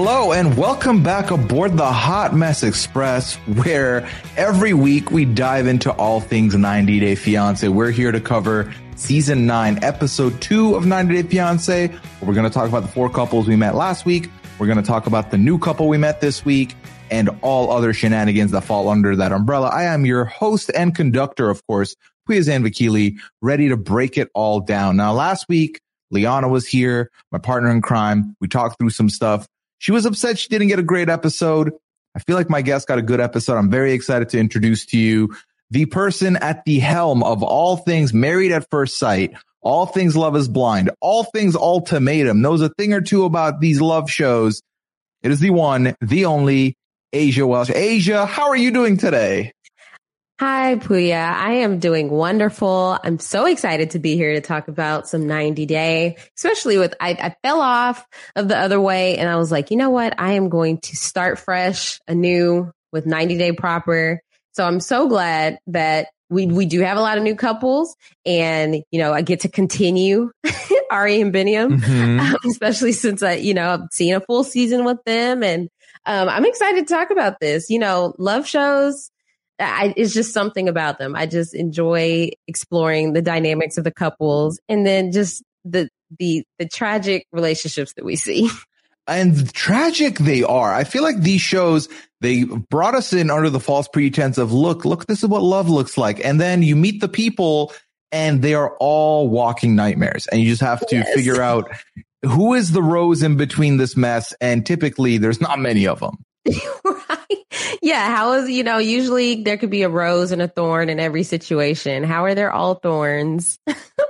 Hello and welcome back aboard the Hot Mess Express, where every week we dive into all things 90 Day Fiance. We're here to cover season nine, episode two of 90 Day Fiance. We're going to talk about the four couples we met last week. We're going to talk about the new couple we met this week and all other shenanigans that fall under that umbrella. I am your host and conductor, of course, Puyazan Vakili, ready to break it all down. Now, last week, Liana was here, my partner in crime. We talked through some stuff. She was upset she didn't get a great episode. I feel like my guest got a good episode. I'm very excited to introduce to you the person at the helm of all things married at first sight, all things love is blind, all things ultimatum, knows a thing or two about these love shows. It is the one, the only Asia Welsh. Asia, how are you doing today? Hi, Puya. I am doing wonderful. I'm so excited to be here to talk about some 90 day, especially with, I, I, fell off of the other way and I was like, you know what? I am going to start fresh, anew with 90 day proper. So I'm so glad that we, we do have a lot of new couples and, you know, I get to continue Ari and Biniam, mm-hmm. um, especially since I, you know, I've seen a full season with them and, um, I'm excited to talk about this. You know, love shows, I, it's just something about them. I just enjoy exploring the dynamics of the couples and then just the the the tragic relationships that we see. And tragic they are. I feel like these shows they brought us in under the false pretense of look, look, this is what love looks like, and then you meet the people and they are all walking nightmares, and you just have to yes. figure out who is the rose in between this mess. And typically, there's not many of them. right. Yeah. How is, you know, usually there could be a rose and a thorn in every situation. How are there all thorns?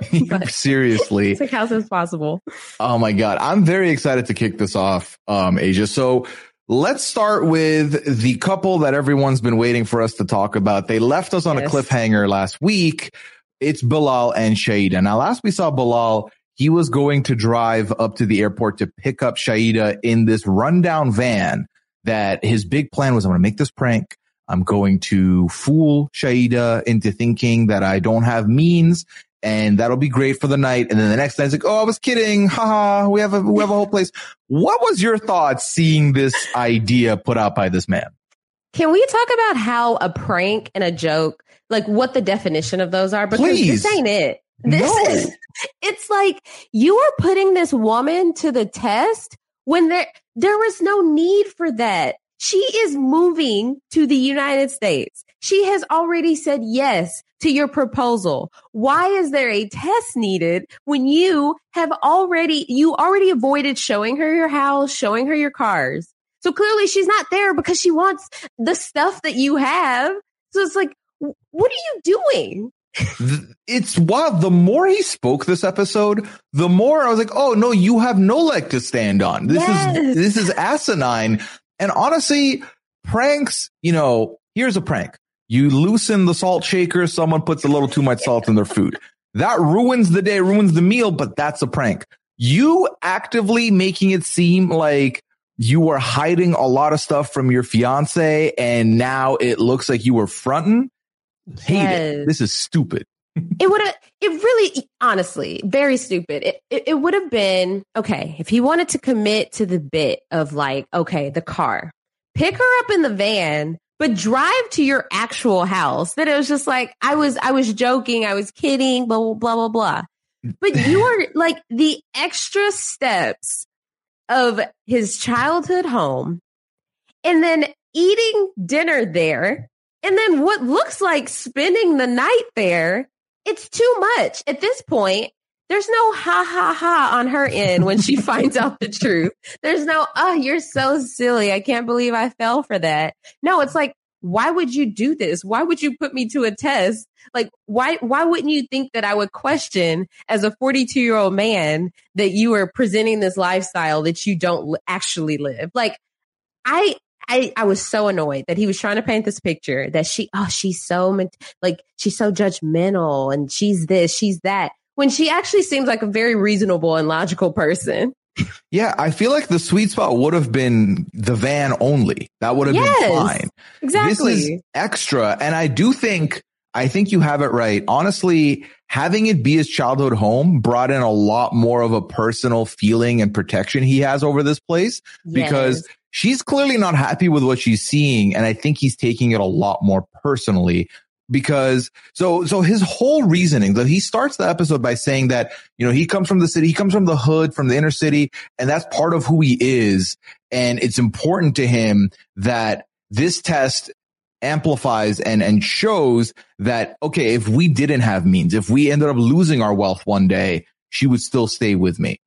Seriously. It's like, how's this possible? Oh my God. I'm very excited to kick this off, um, Asia. So let's start with the couple that everyone's been waiting for us to talk about. They left us on yes. a cliffhanger last week. It's Bilal and Shaeeda. Now, last we saw Bilal, he was going to drive up to the airport to pick up Shaeeda in this rundown van that his big plan was I'm going to make this prank. I'm going to fool Shaeeda into thinking that I don't have means and that'll be great for the night. And then the next night it's like, oh, I was kidding. Haha. We have a, we have a whole place. What was your thoughts seeing this idea put out by this man? Can we talk about how a prank and a joke, like what the definition of those are? Because Please. this ain't it. This no. is, it's like you are putting this woman to the test when there there was no need for that. She is moving to the United States. She has already said yes to your proposal. Why is there a test needed when you have already, you already avoided showing her your house, showing her your cars? So clearly she's not there because she wants the stuff that you have. So it's like, what are you doing? It's wild. The more he spoke this episode, the more I was like, "Oh no, you have no leg to stand on. This yes. is this is asinine." And honestly, pranks. You know, here's a prank: you loosen the salt shaker, someone puts a little too much salt in their food. That ruins the day, ruins the meal. But that's a prank. You actively making it seem like you were hiding a lot of stuff from your fiance, and now it looks like you were fronting Hate yes. it. This is stupid. it would have, it really, honestly, very stupid. It, it, it would have been, okay, if he wanted to commit to the bit of like, okay, the car, pick her up in the van, but drive to your actual house. That it was just like, I was, I was joking. I was kidding, blah, blah, blah, blah, blah. But you are like the extra steps of his childhood home and then eating dinner there and then what looks like spending the night there. It's too much at this point. There's no ha ha ha on her end when she finds out the truth. There's no, oh, you're so silly. I can't believe I fell for that. No, it's like, why would you do this? Why would you put me to a test? Like, why, why wouldn't you think that I would question as a 42 year old man that you are presenting this lifestyle that you don't actually live? Like, I, I, I was so annoyed that he was trying to paint this picture that she, oh, she's so, like, she's so judgmental and she's this, she's that when she actually seems like a very reasonable and logical person. Yeah, I feel like the sweet spot would have been the van only. That would have yes, been fine. Exactly. This is extra. And I do think, I think you have it right. Honestly, having it be his childhood home brought in a lot more of a personal feeling and protection he has over this place because yes. She's clearly not happy with what she's seeing. And I think he's taking it a lot more personally because so so his whole reasoning that he starts the episode by saying that you know he comes from the city he comes from the hood from the inner city and that's part of who he is and it's important to him that this test amplifies and and shows that okay if we didn't have means if we ended up losing our wealth one day she would still stay with me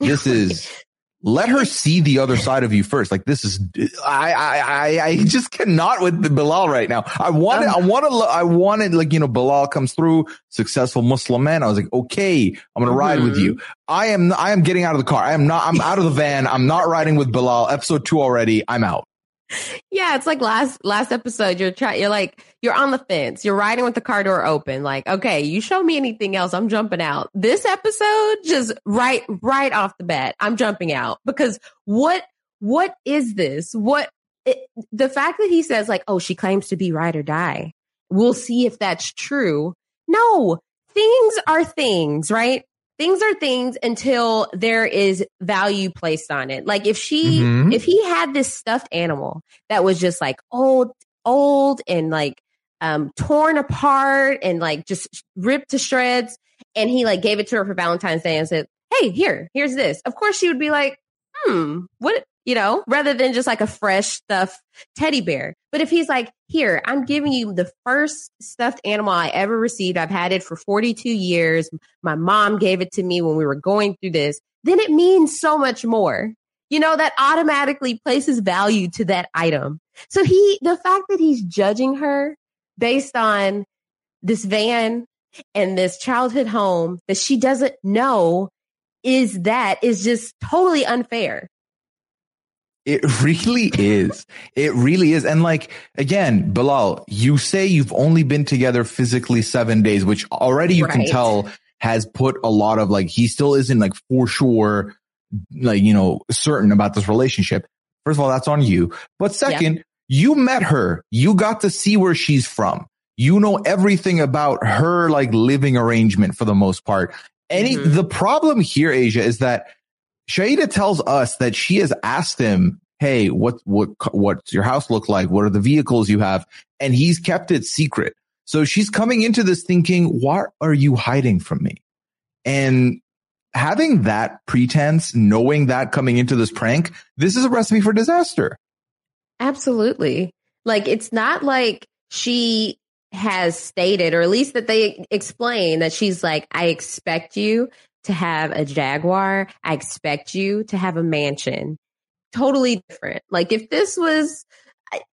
this is let her see the other side of you first. Like this is, I, I, I, just cannot with Bilal right now. I wanted, um, I wanted, I wanted like, you know, Bilal comes through successful Muslim man. I was like, okay, I'm going to mm-hmm. ride with you. Mm-hmm. I am, I am getting out of the car. I am not, I'm out of the van. I'm not riding with Bilal. Episode two already. I'm out. Yeah, it's like last last episode. You're trying. You're like you're on the fence. You're riding with the car door open. Like, okay, you show me anything else, I'm jumping out. This episode, just right right off the bat, I'm jumping out because what what is this? What it, the fact that he says like, oh, she claims to be ride or die. We'll see if that's true. No, things are things, right? things are things until there is value placed on it. Like if she, mm-hmm. if he had this stuffed animal that was just like old, old and like, um, torn apart and like just ripped to shreds. And he like gave it to her for Valentine's Day and said, Hey, here, here's this. Of course she would be like, hmm, what, you know, rather than just like a fresh stuffed teddy bear. But if he's like, here, I'm giving you the first stuffed animal I ever received. I've had it for 42 years. My mom gave it to me when we were going through this. Then it means so much more. You know, that automatically places value to that item. So he, the fact that he's judging her based on this van and this childhood home that she doesn't know is that is just totally unfair. It really is. It really is. And like, again, Bilal, you say you've only been together physically seven days, which already you right. can tell has put a lot of like, he still isn't like for sure, like, you know, certain about this relationship. First of all, that's on you. But second, you met her. You got to see where she's from. You know everything about her like living arrangement for the most part. Any, mm-hmm. the problem here, Asia, is that Shaeeda tells us that she has asked him, Hey, what, what, what's your house look like? What are the vehicles you have? And he's kept it secret. So she's coming into this thinking, what are you hiding from me? And having that pretense, knowing that coming into this prank, this is a recipe for disaster. Absolutely. Like it's not like she has stated, or at least that they explain that she's like, I expect you to have a Jaguar. I expect you to have a mansion. Totally different. Like if this was,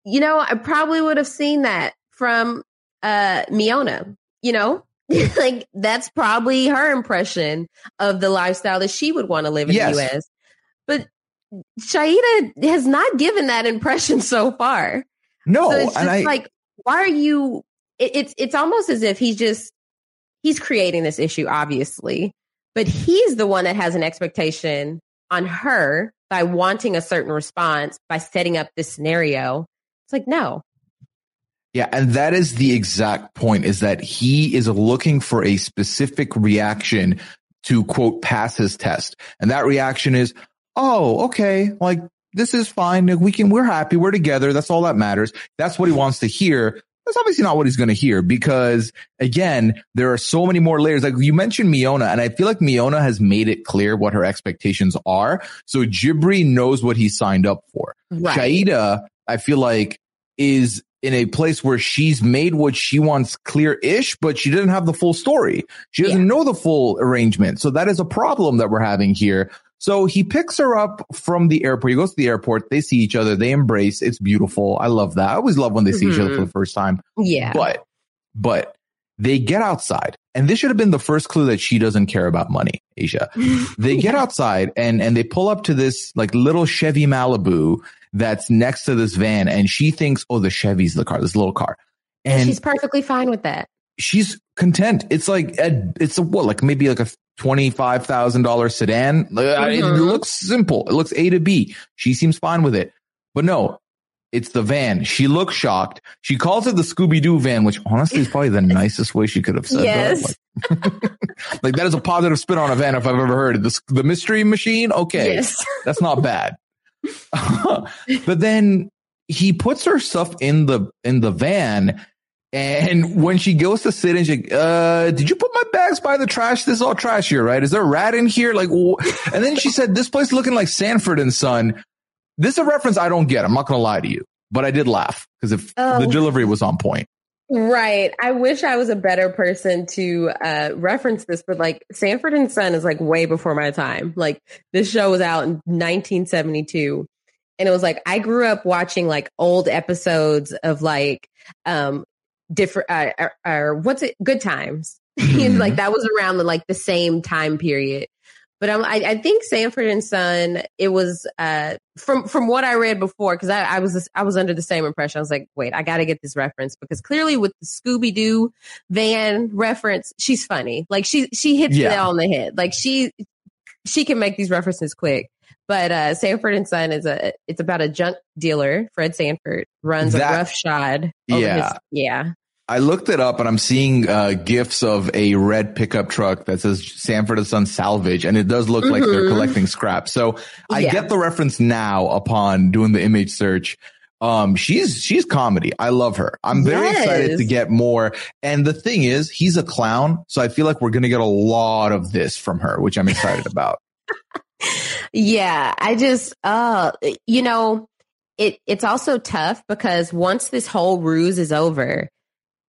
you know, I probably would have seen that from uh Miona, you know? like that's probably her impression of the lifestyle that she would want to live in yes. the US. But Shaeeda has not given that impression so far. No, so it's just I, like, why are you? It, it's it's almost as if he's just he's creating this issue, obviously, but he's the one that has an expectation on her by wanting a certain response by setting up this scenario. It's like, no. Yeah. And that is the exact point is that he is looking for a specific reaction to quote, pass his test. And that reaction is, Oh, okay. Like this is fine. We can, we're happy. We're together. That's all that matters. That's what he wants to hear. That's obviously not what he's going to hear because again, there are so many more layers. Like you mentioned Miona and I feel like Miona has made it clear what her expectations are. So Jibri knows what he signed up for. Right. Shaeeda, I feel like is in a place where she's made what she wants clear ish, but she didn't have the full story. She doesn't yeah. know the full arrangement. So that is a problem that we're having here. So he picks her up from the airport. He goes to the airport. They see each other. They embrace. It's beautiful. I love that. I always love when they see mm-hmm. each other for the mm-hmm. first time. Yeah. But, but they get outside and this should have been the first clue that she doesn't care about money, Asia. they get outside and, and they pull up to this like little Chevy Malibu that's next to this van and she thinks, oh, the Chevy's the car, this little car. And she's perfectly fine with that. She's content. It's like, it's a, what, like maybe like a $25,000 sedan. Mm-hmm. It looks simple. It looks A to B. She seems fine with it. But no, it's the van. She looks shocked. She calls it the Scooby Doo van, which honestly is probably the nicest way she could have said yes. that. Like, like, that is a positive spin on a van if I've ever heard it. The, the mystery machine. Okay. Yes. That's not bad. but then he puts her stuff in the, in the van and when she goes to sit and she, uh, did you put my bags by the trash? This is all trash here, right? Is there a rat in here? Like, and then she said, this place looking like Sanford and Son. This is a reference I don't get. I'm not going to lie to you, but I did laugh because if oh. the delivery was on point. Right. I wish I was a better person to uh, reference this, but like Sanford and Son is like way before my time. Like this show was out in 1972. And it was like I grew up watching like old episodes of like um different uh, or, or, what's it good times mm-hmm. like that was around the like the same time period but I, I think Sanford and Son. It was uh, from from what I read before because I, I, was I was under the same impression. I was like, wait, I got to get this reference because clearly with the Scooby Doo van reference, she's funny. Like she she hits yeah. it on the head. Like she she can make these references quick. But uh, Sanford and Son is a it's about a junk dealer. Fred Sanford runs that, a roughshod. Yeah, his, yeah. I looked it up and I'm seeing uh, gifs of a red pickup truck that says Sanford and Son Salvage, and it does look mm-hmm. like they're mm-hmm. collecting scrap. So I yeah. get the reference now upon doing the image search. Um, she's she's comedy. I love her. I'm very yes. excited to get more. And the thing is, he's a clown, so I feel like we're gonna get a lot of this from her, which I'm excited about. yeah, I just uh, you know, it it's also tough because once this whole ruse is over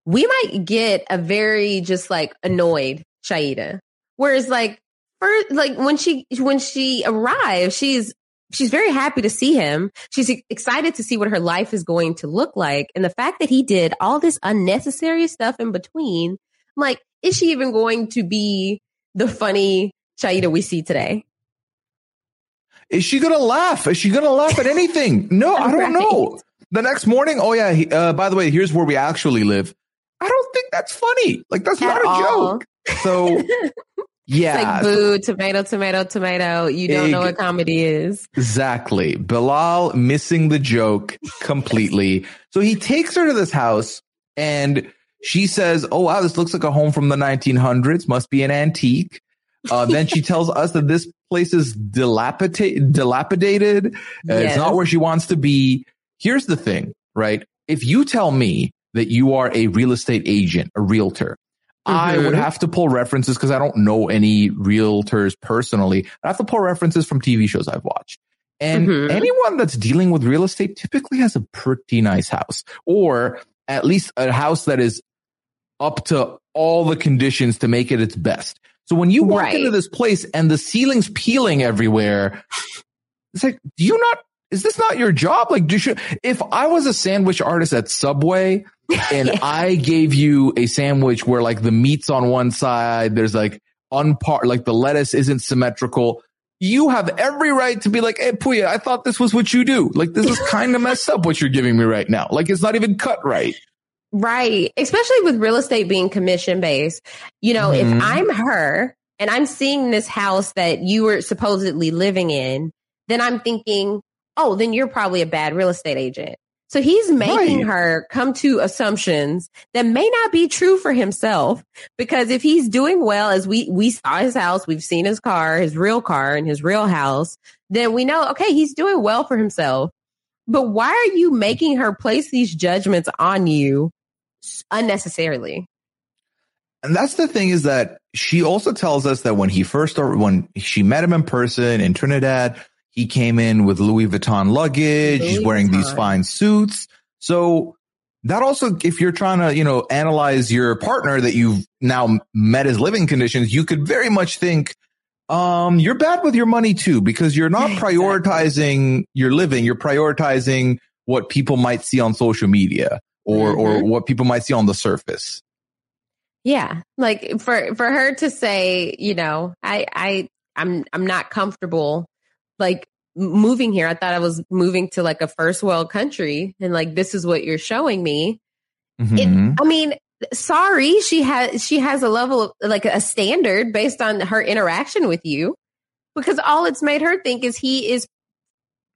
we might get a very just like annoyed Shaeeda. Whereas like first, like when she when she arrives, she's she's very happy to see him. She's excited to see what her life is going to look like. And the fact that he did all this unnecessary stuff in between, I'm like, is she even going to be the funny Shaeeda we see today? Is she gonna laugh? Is she gonna laugh at anything? No, I don't right. know. The next morning, oh yeah. He, uh, by the way, here's where we actually live. I don't think that's funny. Like that's At not a all. joke. So yeah. It's like boo, tomato, tomato, tomato. You don't know what comedy is. Exactly. Bilal missing the joke completely. so he takes her to this house and she says, Oh wow, this looks like a home from the 1900s. Must be an antique. Uh, then she tells us that this place is dilapidated. dilapidated. Uh, yes. It's not where she wants to be. Here's the thing, right? If you tell me that you are a real estate agent, a realtor. Mm-hmm. I would have to pull references because I don't know any realtors personally. I have to pull references from TV shows I've watched. And mm-hmm. anyone that's dealing with real estate typically has a pretty nice house or at least a house that is up to all the conditions to make it its best. So when you walk right. into this place and the ceiling's peeling everywhere, it's like, do you not, is this not your job? Like, do you, if I was a sandwich artist at Subway, and yeah. I gave you a sandwich where like the meat's on one side, there's like unpart, like the lettuce isn't symmetrical. You have every right to be like, Hey, Puya, I thought this was what you do. Like, this is kind of messed up what you're giving me right now. Like, it's not even cut right. Right. Especially with real estate being commission based. You know, mm-hmm. if I'm her and I'm seeing this house that you were supposedly living in, then I'm thinking, oh, then you're probably a bad real estate agent. So he's making right. her come to assumptions that may not be true for himself because if he's doing well as we we saw his house, we've seen his car, his real car and his real house, then we know, okay, he's doing well for himself. But why are you making her place these judgments on you unnecessarily? And that's the thing is that she also tells us that when he first, started, when she met him in person in Trinidad, he came in with Louis Vuitton luggage. Louis he's wearing Vuitton. these fine suits. So that also, if you're trying to, you know, analyze your partner that you've now met his living conditions, you could very much think, um, you're bad with your money too, because you're not prioritizing your living. You're prioritizing what people might see on social media or, mm-hmm. or what people might see on the surface. Yeah. Like for, for her to say, you know, I, I, I'm, I'm not comfortable like moving here. I thought I was moving to like a first world country and like, this is what you're showing me. Mm-hmm. It, I mean, sorry, she has, she has a level of like a standard based on her interaction with you because all it's made her think is he is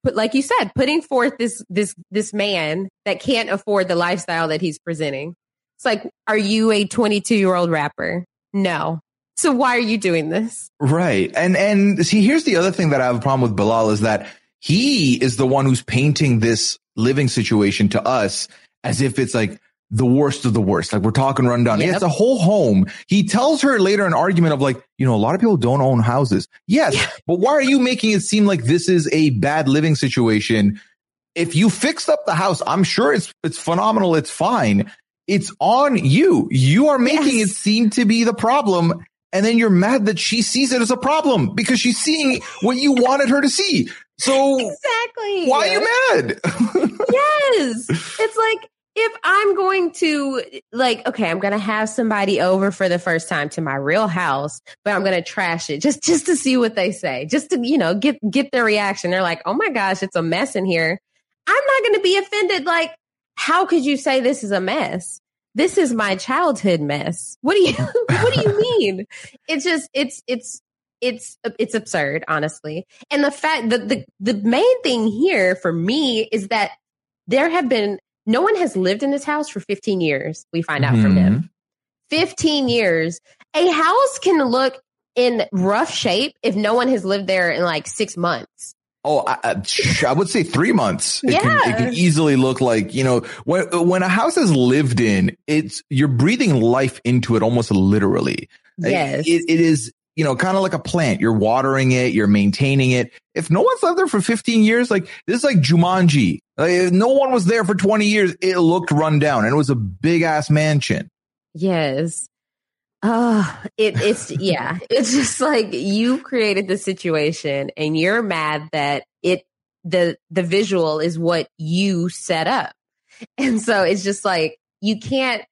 but like you said, putting forth this this this man that can't afford the lifestyle that he's presenting. It's like, are you a 22 year old rapper? No. So why are you doing this? Right. And, and see, here's the other thing that I have a problem with Bilal is that he is the one who's painting this living situation to us as if it's like the worst of the worst. Like we're talking rundown. Yep. Yeah, it's a whole home. He tells her later an argument of like, you know, a lot of people don't own houses. Yes, yeah. but why are you making it seem like this is a bad living situation? If you fixed up the house, I'm sure it's it's phenomenal. It's fine it's on you. You are making yes. it seem to be the problem. And then you're mad that she sees it as a problem because she's seeing what you wanted her to see. So exactly. Why are you mad? yes. It's like, if I'm going to like, okay, I'm going to have somebody over for the first time to my real house, but I'm going to trash it just, just to see what they say, just to, you know, get, get their reaction. They're like, Oh my gosh, it's a mess in here. I'm not going to be offended. Like, how could you say this is a mess? This is my childhood mess. What do you what do you mean? It's just it's it's it's it's absurd, honestly. And the fact that the the main thing here for me is that there have been no one has lived in this house for 15 years. We find out mm-hmm. from him. Mm-hmm. 15 years. A house can look in rough shape if no one has lived there in like 6 months. Oh, I, I, would say three months. It, yeah. can, it can easily look like, you know, when, when a house is lived in, it's, you're breathing life into it almost literally. Yes. It, it is, you know, kind of like a plant. You're watering it, you're maintaining it. If no one's lived there for 15 years, like this is like Jumanji. Like, no one was there for 20 years. It looked run down and it was a big ass mansion. Yes. Oh, it, it's yeah. It's just like you created the situation and you're mad that it the the visual is what you set up. And so it's just like you can't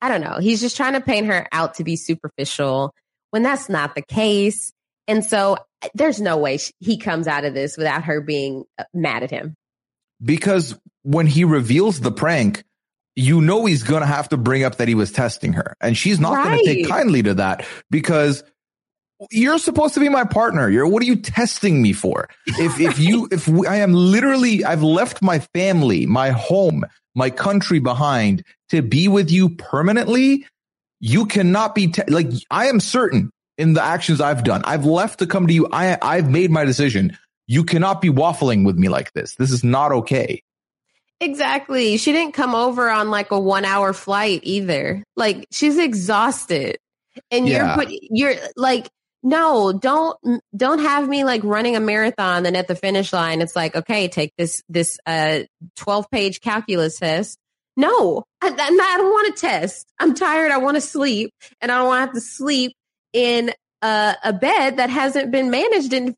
I don't know. He's just trying to paint her out to be superficial when that's not the case. And so there's no way she, he comes out of this without her being uh, mad at him. Because when he reveals the prank, you know he's going to have to bring up that he was testing her. And she's not right. going to take kindly to that because you're supposed to be my partner. You're what are you testing me for? If if you if we, I am literally I've left my family, my home, my country behind to be with you permanently, you cannot be te- like I am certain in the actions I've done. I've left to come to you. I I've made my decision. You cannot be waffling with me like this. This is not okay. Exactly. She didn't come over on like a one hour flight either. Like she's exhausted. And yeah. you're put, you're like, no, don't don't have me like running a marathon and at the finish line it's like, okay, take this this uh 12 page calculus test. No, I, I don't want to test. I'm tired. I want to sleep and I don't want to have to sleep in a, a bed that hasn't been managed in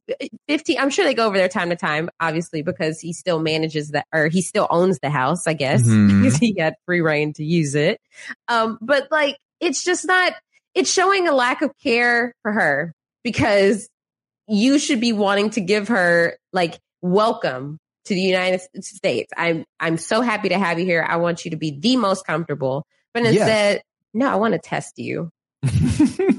15 i'm sure they go over there time to time obviously because he still manages that or he still owns the house i guess mm-hmm. because he had free reign to use it um but like it's just not it's showing a lack of care for her because you should be wanting to give her like welcome to the United States. I'm I'm so happy to have you here. I want you to be the most comfortable. But instead, yes. no, I want to test you.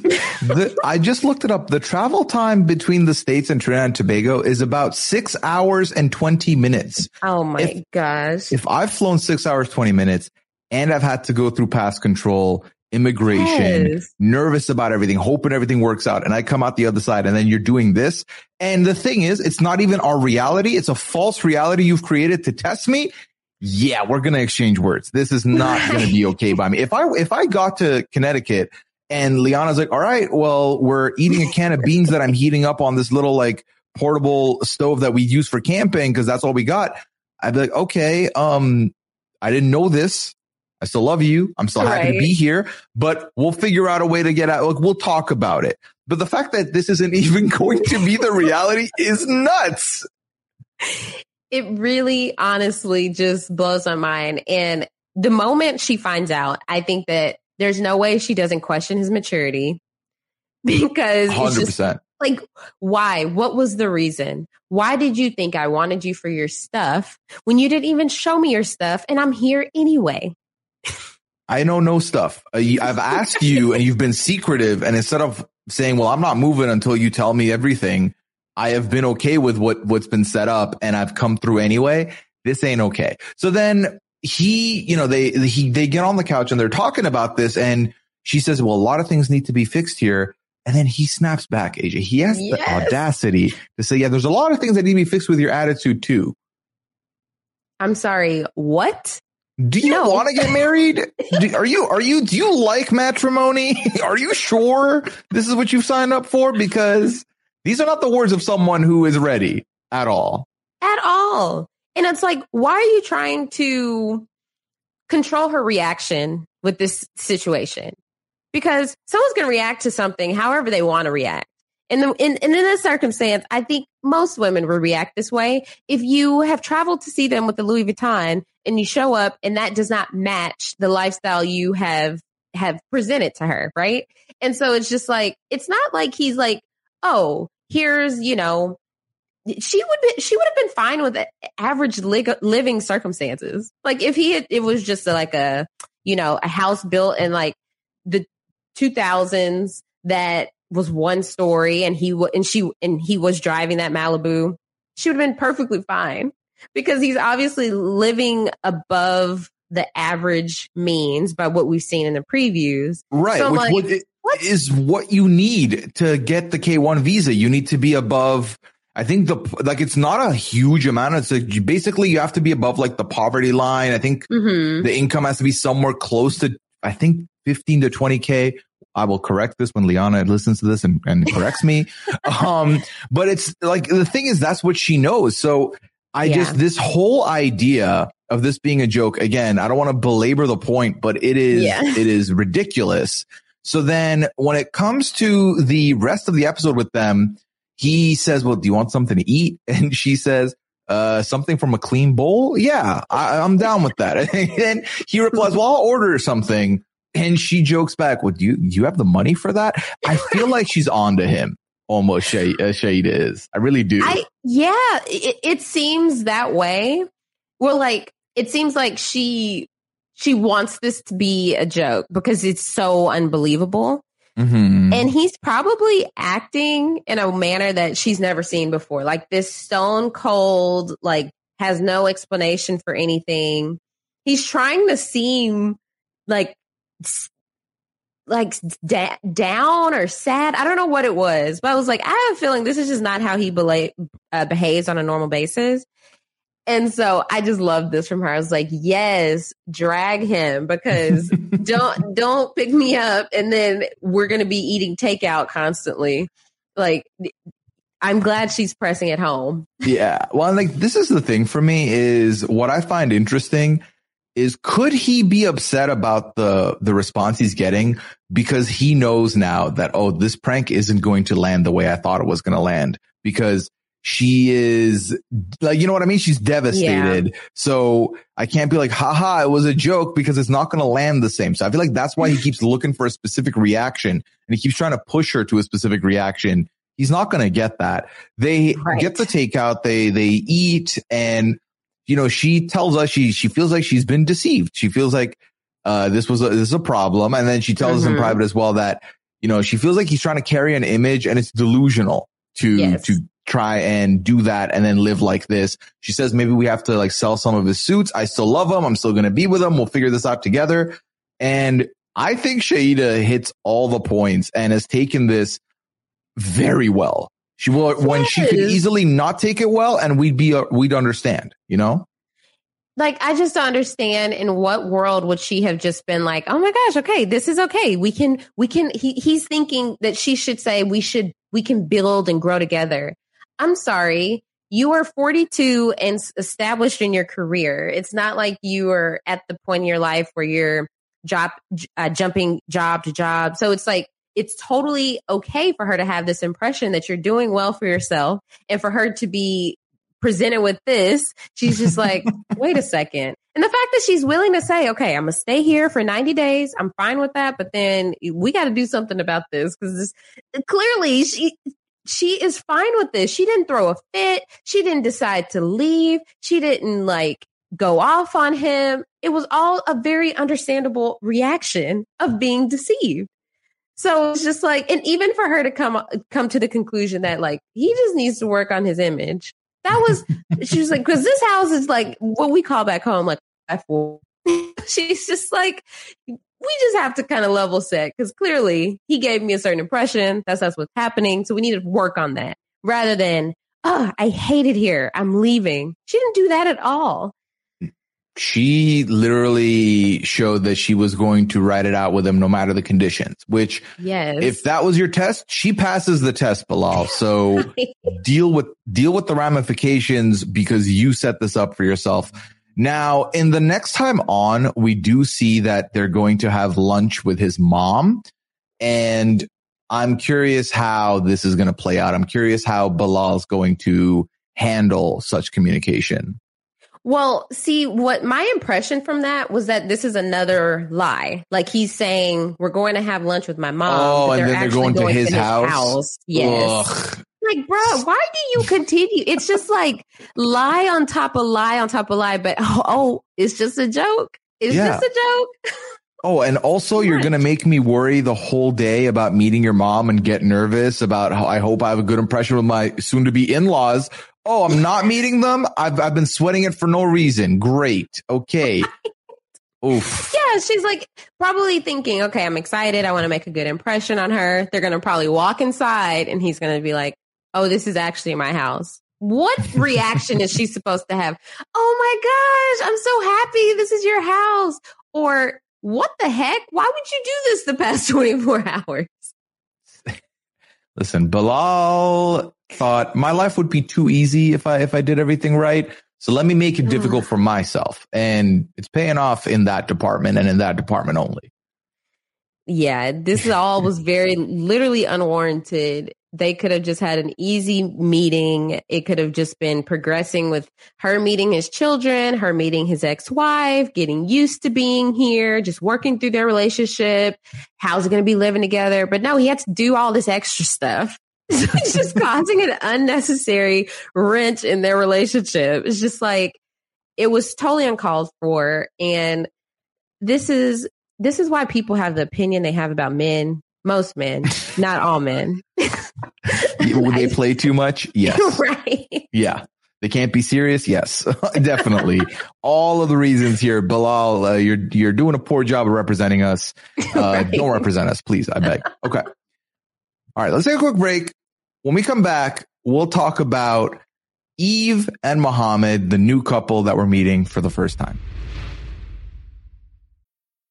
the, I just looked it up. The travel time between the states and Trinidad and Tobago is about six hours and 20 minutes. Oh my if, gosh. If I've flown six hours, 20 minutes and I've had to go through pass control immigration, Yes. nervous about everything, hoping everything works out. And I come out the other side and then you're doing this. And the thing is, it's not even our reality. It's a false reality you've created to test me. Yeah, we're going to exchange words. This is not going to be okay by me. If I, if I got to Connecticut and Liana's like, all right, well, we're eating a can of beans that I'm heating up on this little like portable stove that we use for camping because that's all we got. I'd be like, okay, um, I didn't know this. I still love you. I'm still happy to be here, but we'll figure out a way to get out. Like, we'll talk about it. But the fact that this isn't even going to be the reality is nuts. It really honestly just blows my mind. And the moment she finds out, I think that there's no way she doesn't question his maturity because it's Hundred just percent. like, why? What was the reason? Why did you think I wanted you for your stuff when you didn't even show me your stuff and I'm here anyway? I know no stuff. I've asked you and you've been secretive. And instead of saying, well, I'm not moving until you tell me everything, I have been okay with what, what's been set up and I've come through anyway. This ain't okay. So then he, you know, they, he, they get on the couch and they're talking about this and she says, well, a lot of things need to be fixed here. And then he snaps back, AJ. He has the audacity to say, yeah, there's a lot of things that need to be fixed with your attitude too. I'm sorry, what? Do you No. want to get married? Do, are you, are you, do you like matrimony? Are you sure this is what you've signed up for? Because these are not the words of someone who is ready at all. At all. And it's like, why are you trying to control her reaction with this situation? Because someone's going to react to something however they want to react. And, the, in, and in this circumstance, I think most women would react this way. If you have traveled to see them with the Louis Vuitton and you show up and that does not match the lifestyle you have have presented to her, right? And so it's just like it's not like he's like, "Oh, here's, you know, she would be she would have been fine with average lig- living circumstances. Like if he had it was just like a, you know, a house built in like the 2000s that was one story and he wa and she and he was driving that Malibu, she would have been perfectly fine because he's obviously living above the average means by what we've seen in the previews. Right. So, which like, would, what? is what you need to get the K1 visa. You need to be above, I think the, like, it's not a huge amount. It's like, basically you have to be above like the poverty line. I think Mm-hmm. the income has to be somewhere close to, I think 15 to 20K. I will correct this when Liana listens to this and, and corrects me. Um, but it's like, the thing is, that's what she knows. So I Yeah. just, this whole idea of this being a joke, again, I don't want to belabor the point, but it is, Yeah. it is ridiculous. So then when it comes to the rest of the episode with them, he says, well, do you want something to eat? And she says, uh, something from a clean bowl? Yeah, I, I'm down with that. and he replies, well, I'll order something. And she jokes back, well, do you, do you have the money for that? I feel like she's on to him almost, Shay, uh, Shade is. I really do. I yeah, it, it seems that way. Well, like it seems like she she wants this to be a joke because it's so unbelievable. Mhm. And he's probably acting in a manner that she's never seen before. Like this stone cold, like has no explanation for anything. He's trying to seem like like da- down or sad. I don't know what it was, but I was like, I have a feeling this is just not how he bela- uh, behaves on a normal basis. And so I just love this from her. I was like, yes, drag him because don't don't pick me up and then we're going to be eating takeout constantly. Like I'm glad she's pressing it home. Yeah. Well, like this is the thing for me is what I find interesting is could he be upset about the the response he's getting because he knows now that oh this prank isn't going to land the way I thought it was going to land because she is like you know what I mean? She's devastated. So I can't be like haha it was a joke because it's not going to land the same. So I feel like that's why he keeps looking for a specific reaction and he keeps trying to push her to a specific reaction. He's not going to get that. They Right. get the takeout they they eat and you know she tells us she she feels like she's been deceived. She feels like uh this was a, this is a problem and then she tells us in Mhm. private as well that you know she feels like he's trying to carry an image and it's delusional to Yes. to try and do that and then live like this she says maybe we have to like sell some of his suits i still love him i'm still going to be with him we'll figure this out together and I think Shaeeda hits all the points and has taken this very well. She will yes. when she could easily not take it well, and we'd be uh, we'd understand. You know like I just don't understand in what world would she have just been like, "Oh my gosh, okay, this is okay. We can we can he, he's thinking that she should say we should we can build and grow together. I'm sorry. You are 42 and established in your career. It's not like you are at the point in your life where you're job uh, jumping job to job. So it's like it's totally okay for her to have this impression that you're doing well for yourself and for her to be presented with this, she's just like, wait a second. And the fact that she's willing to say, okay, I'm going to stay here for 90 days. I'm fine with that. But then we got to do something about this because clearly she, she is fine with this. She didn't throw a fit. She didn't decide to leave. She didn't like go off on him. It was all a very understandable reaction of being deceived. So it's just like, and even for her to come, come to the conclusion that like, he just needs to work on his image that was, she was like, cause this house is like what we call back home, like, she's just like, we just have to kind of level set because clearly he gave me a certain impression. That's that's what's happening. So we need to work on that rather than, oh, I hate it here. I'm leaving. She didn't do that at all she literally showed that she was going to write it out with him no matter the conditions, which yes. if that was your test, she passes the test, Bilal. So deal with, deal with the ramifications because you set this up for yourself. Now, in the next time on, we do see that they're going to have lunch with his mom. And I'm curious how this is going to play out. I'm curious how Bilal's going to handle such communication. Well, see, what my impression from that was that this is another lie. Like he's saying, we're going to have lunch with my mom. Oh, and then they're going, going, to his, his house. house. Yes. Ugh. Like, bro, why do you continue? It's just like lie on top of lie on top of lie, but oh, oh it's just a joke. It's yeah. just a joke. Oh, and also you're going to make me worry the whole day about meeting your mom and get nervous about how I hope I have a good impression with my soon to be in-laws Oh, I'm not meeting them. I've I've been sweating it for no reason. Great. Okay. Oof. Yeah, she's like probably thinking, okay, I'm excited. I want to make a good impression on her. They're going to probably walk inside and he's going to be like, oh, this is actually my house. What reaction is she supposed to have? Oh my gosh, I'm so happy. This is your house. Or what the heck? Why would you do this the past 24 hours? Listen, Bilal thought my life would be too easy if I if I did everything right. So let me make it difficult for myself. And it's paying off in that department and in that department only. Yeah, this all was very literally unwarranted. They could have just had an easy meeting. It could have just been progressing with her meeting his children, her meeting his ex-wife, getting used to being here, just working through their relationship. How's it going to be living together? But no, he had to do all this extra stuff. It's just causing an unnecessary wrench in their relationship. It's just like it was totally uncalled for. And this is this is why people have the opinion they have about men. Most men, not all men. Will they play too much? Yes. right. Yeah. They can't be serious. Yes, definitely. All of the reasons here, Bilal, uh, you're you're doing a poor job of representing us. Uh, right. Don't represent us, please. I beg. Okay. All right. Let's take a quick break. When we come back, we'll talk about Eve and Mohammed, the new couple that we're meeting for the first time.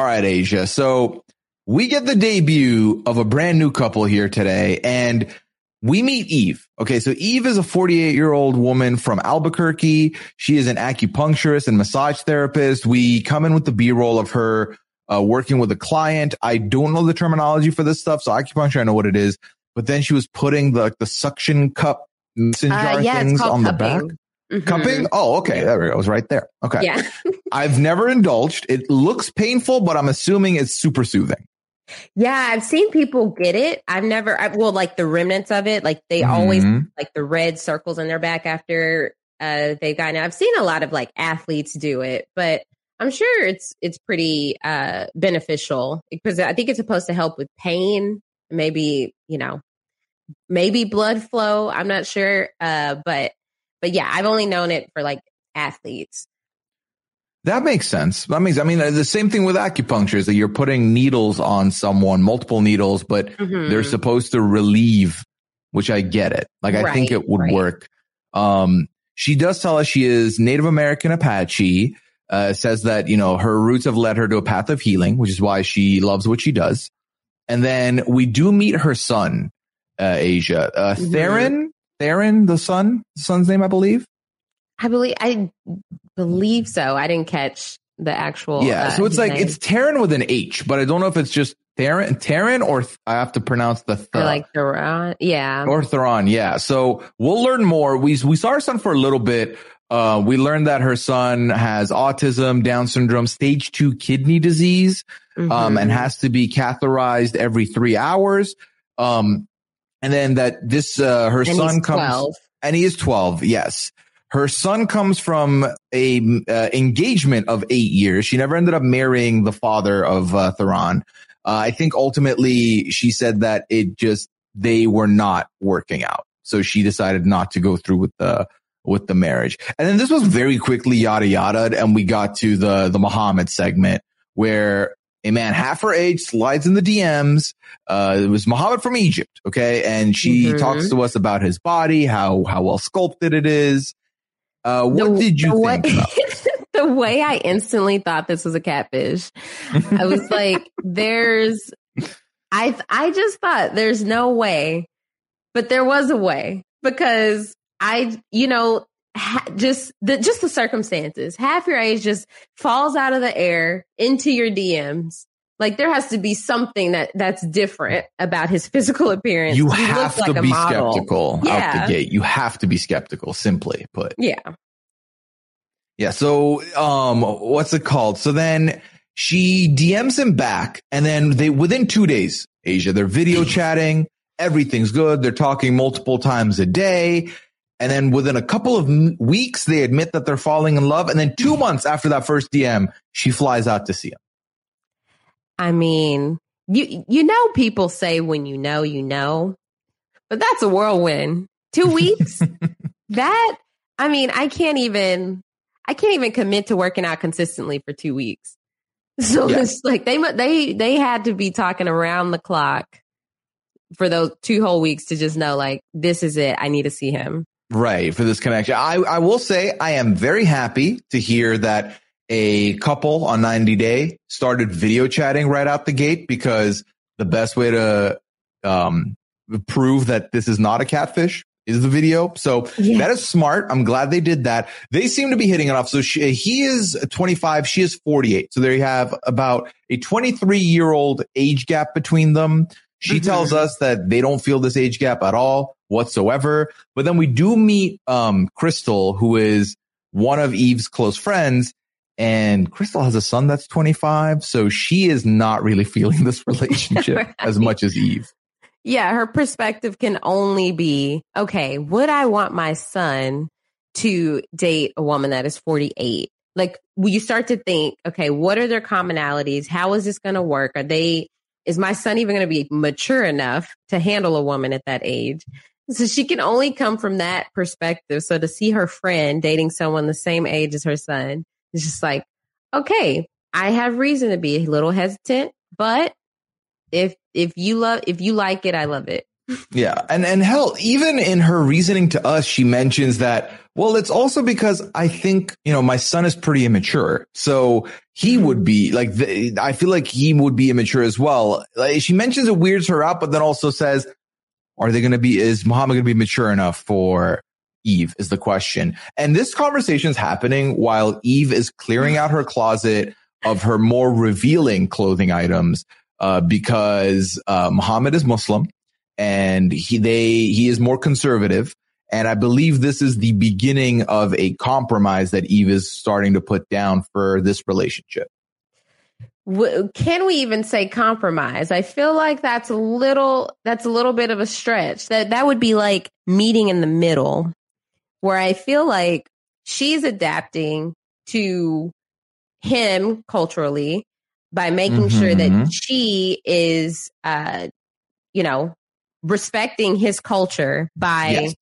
All right, Asia. So we get the debut of a brand new couple here today and we meet Eve. Okay. So Eve is a 48 year old woman from Albuquerque. She is an acupuncturist and massage therapist. We come in with the B roll of her uh, working with a client. I don't know the terminology for this stuff. So acupuncture, I know what it is, but then she was putting the, the suction cup mason jar uh, yeah, things on cupping. the back. Mm-hmm. Cupping? Oh, okay. There we go. It was right there. Okay. Yeah. I've never indulged. It looks painful, but I'm assuming it's super soothing. Yeah, I've seen people get it. I've never, I, well, like the remnants of it, like they mm-hmm. always like the red circles in their back after uh, they've gotten it. I've seen a lot of like athletes do it, but I'm sure it's it's pretty uh, beneficial because I think it's supposed to help with pain, maybe you know, maybe blood flow. I'm not sure, uh, but but yeah, I've only known it for like athletes. That makes sense. That means, I mean, the same thing with acupuncture is that you're putting needles on someone, multiple needles, but mm-hmm. they're supposed to relieve, which I get it. Like, right, I think it would right. work. Um, she does tell us she is Native American Apache, uh, says that, you know, her roots have led her to a path of healing, which is why she loves what she does. And then we do meet her son, uh, Asia, uh, mm-hmm. Theron, Theron, the son, the son's name, I believe. I believe I believe so. I didn't catch the actual. Yeah, uh, so it's like name. it's Terran with an H, but I don't know if it's just Terran, Terran, or th- I have to pronounce the th- like Theron. Yeah, or Theron. Yeah. So we'll learn more. We we saw her son for a little bit. Uh, we learned that her son has autism, Down syndrome, stage two kidney disease, mm-hmm. um, and has to be catheterized every three hours. Um, and then that this uh, her and son comes 12. and he is 12 yes her son comes from a uh, engagement of eight years. She never ended up marrying the father of uh, Theron. Uh, I think ultimately she said that it just they were not working out, so she decided not to go through with the with the marriage. And then this was very quickly yada yada, and we got to the the Muhammad segment where a man half her age slides in the DMs. Uh, it was Muhammad from Egypt. Okay. And she mm-hmm. talks to us about his body, how, how well sculpted it is. Uh, what the, did you think? Way, the way I instantly thought this was a catfish, I was like, "There's," I I just thought there's no way, but there was a way because I, you know, ha- just the just the circumstances. Half your age just falls out of the air into your DMs. Like there has to be something that that's different about his physical appearance. You have to like be skeptical yeah. out the gate. You have to be skeptical, simply put. Yeah. Yeah. So, um, what's it called? So then she DMs him back and then they, within two days, Asia, they're video chatting. Everything's good. They're talking multiple times a day. And then within a couple of weeks, they admit that they're falling in love. And then two months after that first DM, she flies out to see him. I mean, you you know people say when you know you know, but that's a whirlwind. Two weeks. that I mean, I can't even I can't even commit to working out consistently for 2 weeks. So yeah. it's like they they they had to be talking around the clock for those two whole weeks to just know like this is it. I need to see him. Right for this connection. I I will say I am very happy to hear that a couple on 90 Day started video chatting right out the gate because the best way to um, prove that this is not a catfish is the video. So yeah. that is smart. I'm glad they did that. They seem to be hitting it off. So she, he is 25. She is 48. So there you have about a 23 year old age gap between them. She mm-hmm. tells us that they don't feel this age gap at all whatsoever. But then we do meet, um, Crystal, who is one of Eve's close friends and Crystal has a son that's 25. So she is not really feeling this relationship right. as much as Eve. Yeah. Her perspective can only be, okay, would I want my son to date a woman that is 48? like you start to think, okay, what are their commonalities? How is this going to work? Are they, is my son even going to be mature enough to handle a woman at that age? So she can only come from that perspective. So to see her friend dating someone the same age as her son, it's just like, okay, I have reason to be a little hesitant, but if if you love if you like it, I love it. Yeah. And and hell, even in her reasoning to us, she mentions that, well, it's also because I think, you know, my son is pretty immature. So he mm-hmm. would be like, the, I feel like he would be immature as well. Like, she mentions it weirds her out, but then also says, are they going to be, is Muhammad going to be mature enough for Eve is the question. And this conversation is happening while Eve is clearing out her closet of her more revealing clothing items, uh, because, uh, Muhammad is Muslim and he, they, he is more conservative. And I believe this is the beginning of a compromise that Eve is starting to put down for this relationship. Can we even say compromise? I feel like that's a little, that's a little bit of a stretch. That, that would be like meeting in the middle where I feel like she's adapting to him culturally by making mm-hmm. sure that mm-hmm. she is, uh, you know, respecting his culture by yes.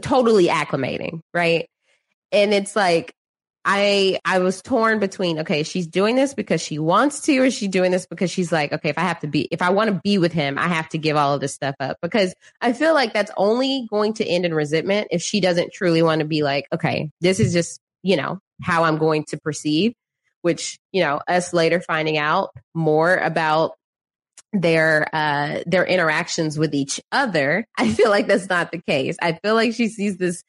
totally acclimating, right? And it's like I I was torn between okay, she's doing this because she wants to, or she's doing this because she's like, okay, if I have to be, if I want to be with him, I have to give all of this stuff up because I feel like that's only going to end in resentment if she doesn't truly want to be like, okay, this is just you know how I'm going to perceive. Which you know, us later finding out more about their uh their interactions with each other i feel like that's not the case i feel like she sees this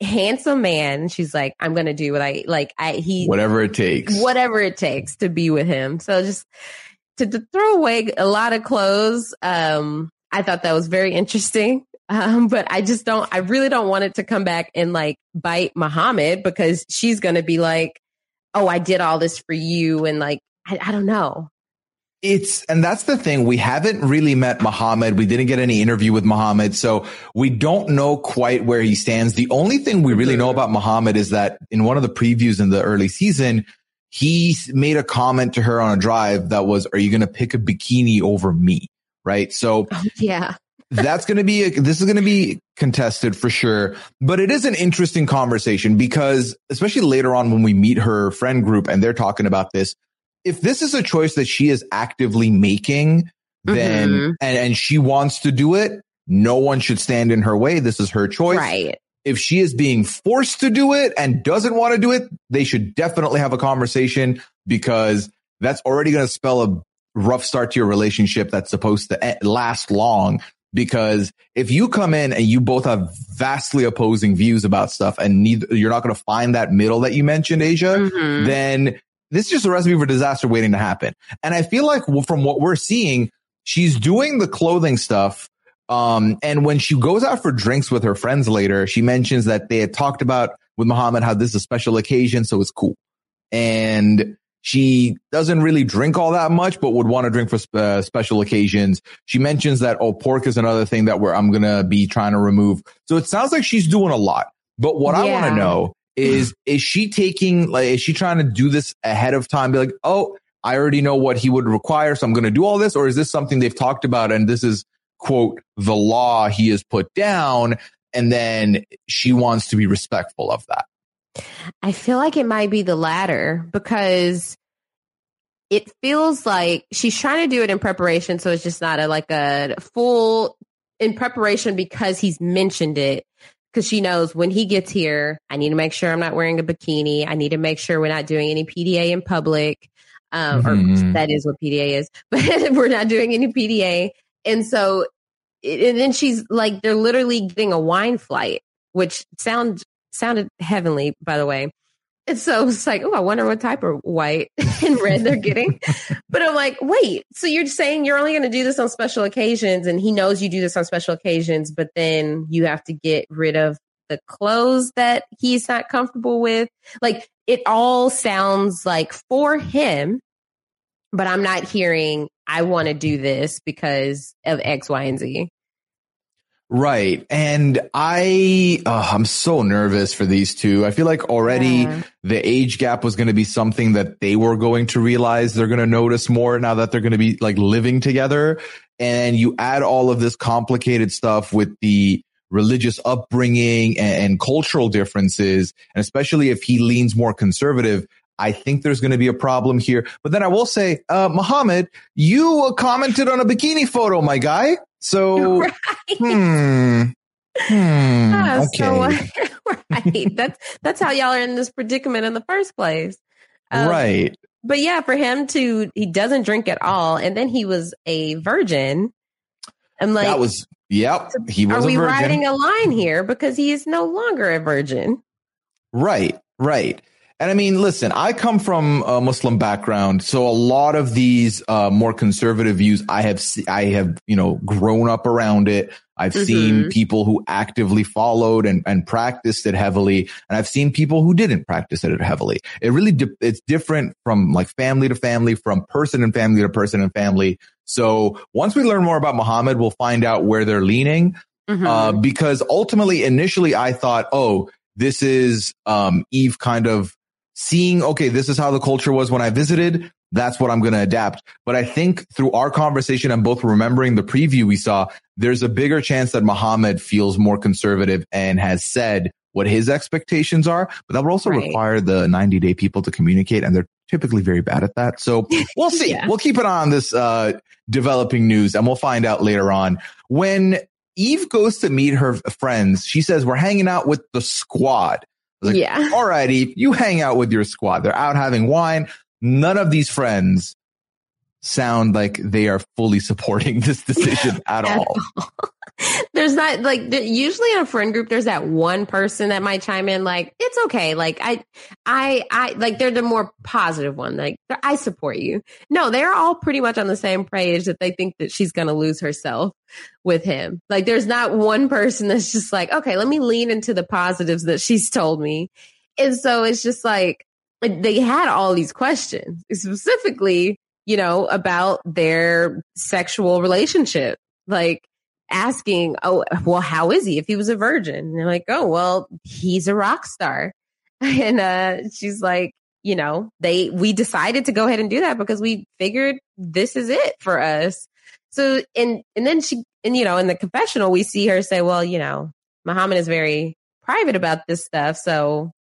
handsome man. She's like i'm gonna do what i like i he whatever it takes. whatever it takes to be with him. So just to, to throw away a lot of clothes um i thought that was very interesting. Um but i just don't i really don't want it to come back and like bite muhammad because she's gonna be like oh i did all this for you and like I, I don't know it's, and that's the thing. We haven't really met Muhammad. We didn't get any interview with Muhammad. So we don't know quite where he stands. The only thing we really know about Muhammad is that in one of the previews in the early season, he made a comment to her on a drive that was, are you going to pick a bikini over me? Right. So oh, yeah, that's going to be, a, this is going to be contested for sure. But it is an interesting conversation because especially later on when we meet her friend group and they're talking about this, if this is a choice that she is actively making, then mm-hmm. and, and she wants to do it, no one should stand in her way. This is her choice. Right. If she is being forced to do it and doesn't want to do it, they should definitely have a conversation because that's already going to spell a rough start to your relationship that's supposed to last long. Because if you come in and you both have vastly opposing views about stuff and neither, you're not going to find that middle that you mentioned, Asia, mm-hmm. then this is just a recipe for disaster waiting to happen. And I feel like from what we're seeing, she's doing the clothing stuff. Um, and when she goes out for drinks with her friends later, she mentions that they had talked about with Muhammad how this is a special occasion, so it's cool. And she doesn't really drink all that much, but would want to drink for uh, special occasions. She mentions that, oh, pork is another thing that where I'm going to be trying to remove. So it sounds like she's doing a lot. But what yeah. I want to know is is she taking like is she trying to do this ahead of time? Be like oh i already know what he would require so i'm going to do all this? Or is this something they've talked about and this is quote the law he has put down and then she wants to be respectful of that? I feel like it might be the latter because it feels like she's trying to do it in preparation so it's just not a like a full in preparation because he's mentioned it because she knows when he gets here, I need to make sure I'm not wearing a bikini. I need to make sure we're not doing any PDA in public. Um, mm-hmm. or that is what PDA is, but we're not doing any PDA. And so, and then she's like, they're literally getting a wine flight, which sound sounded heavenly, by the way. And so it's like, oh, I wonder what type of white and red they're getting. but I'm like, wait, so you're saying you're only going to do this on special occasions and he knows you do this on special occasions, but then you have to get rid of the clothes that he's not comfortable with. Like it all sounds like for him, but I'm not hearing, I want to do this because of X, Y, and Z. Right. And I, uh, I'm so nervous for these two. I feel like already Yeah. the age gap was going to be something that they were going to realize they're going to notice more now that they're going to be like living together. And you add all of this complicated stuff with the religious upbringing and, and cultural differences. And especially if he leans more conservative, I think there's going to be a problem here. But then I will say, uh, Muhammad, you commented on a bikini photo, my guy. So, Right. hmm. Hmm. Yeah, okay. so, right. That's that's how y'all are in this predicament in the first place. Um, right. But yeah, for him to he doesn't drink at all, and then he was a virgin. I'm like, that was, yep. He was are we riding a line here because he is no longer a virgin? Right, right. And I mean, listen, I come from a Muslim background, so a lot of these uh, more conservative views, I have, se- I have, you know, grown up around it. I've seen Mhm. people who actively followed and, and practiced it heavily, and I've seen people who didn't practice it heavily. It really, di- it's different from like family to family, from person and family to person and family. So once we learn more about Muhammad, we'll find out where they're leaning Mhm. uh, because ultimately, initially, I thought, oh, this is um, Eve kind of seeing, okay, this is how the culture was when I visited. That's what I'm going to adapt. But I think through our conversation and both remembering the preview we saw, there's a bigger chance that Muhammad feels more conservative and has said what his expectations are. But that would also Right. require the 90 day people to communicate, and they're typically very bad at that. So we'll see. Yeah. We'll keep an eye on this uh, developing news, and we'll find out later on when Eve goes to meet her friends, she says, We're hanging out with the squad. Like, Yeah. All righty, you hang out with your squad. They're out having wine. None of these friends sound like they are fully supporting this decision At all. there's not like usually in a friend group there's that one person that might chime in like it's okay like i i i like they're the more positive one like i support you. No they're all pretty much on the same page that they think that she's going to lose herself with him. Like there's not one person that's just like okay let me lean into the positives that she's told me. And so it's just like they had all these questions specifically you know about their sexual relationship. Like asking, Oh, well, how is he if he was a virgin? And they're like, Oh, well, he's a rock star. And uh, she's like, you know, they, we decided to go ahead and do that because we figured this is it for us. So, and, and then she, and, you know, in the confessional, we see her say, well, you know, Muhammad is very private about this stuff. So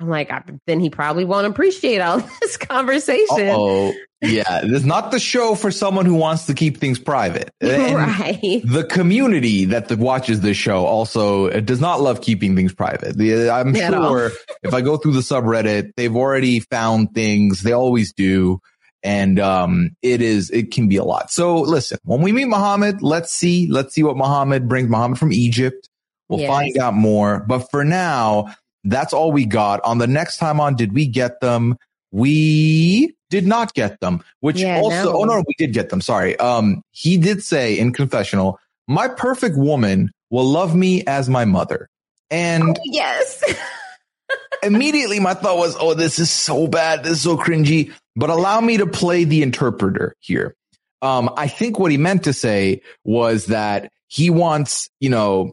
I'm like, I, then he probably won't appreciate all this conversation. Oh, yeah. This is not the show for someone who wants to keep things private. And right. the community that watches this show also uh, does not love keeping things private. The, I'm At sure if I go through the subreddit, they've already found things. They always do. And, um, it is, it can be a lot. So listen, when we meet Muhammad, let's see, let's see what Muhammad brings. Muhammad from Egypt. We'll Yes. find out more. But for now, that's all we got. On the next time on, did we get them? We did not get them, which Yeah, also, no. oh no, we did get them. Sorry. Um, he did say in confessional, my perfect woman will love me as my mother. And yes. immediately my thought was, oh, this is so bad. This is so cringy, but allow me to play the interpreter here. Um, I think what he meant to say was that he wants, you know,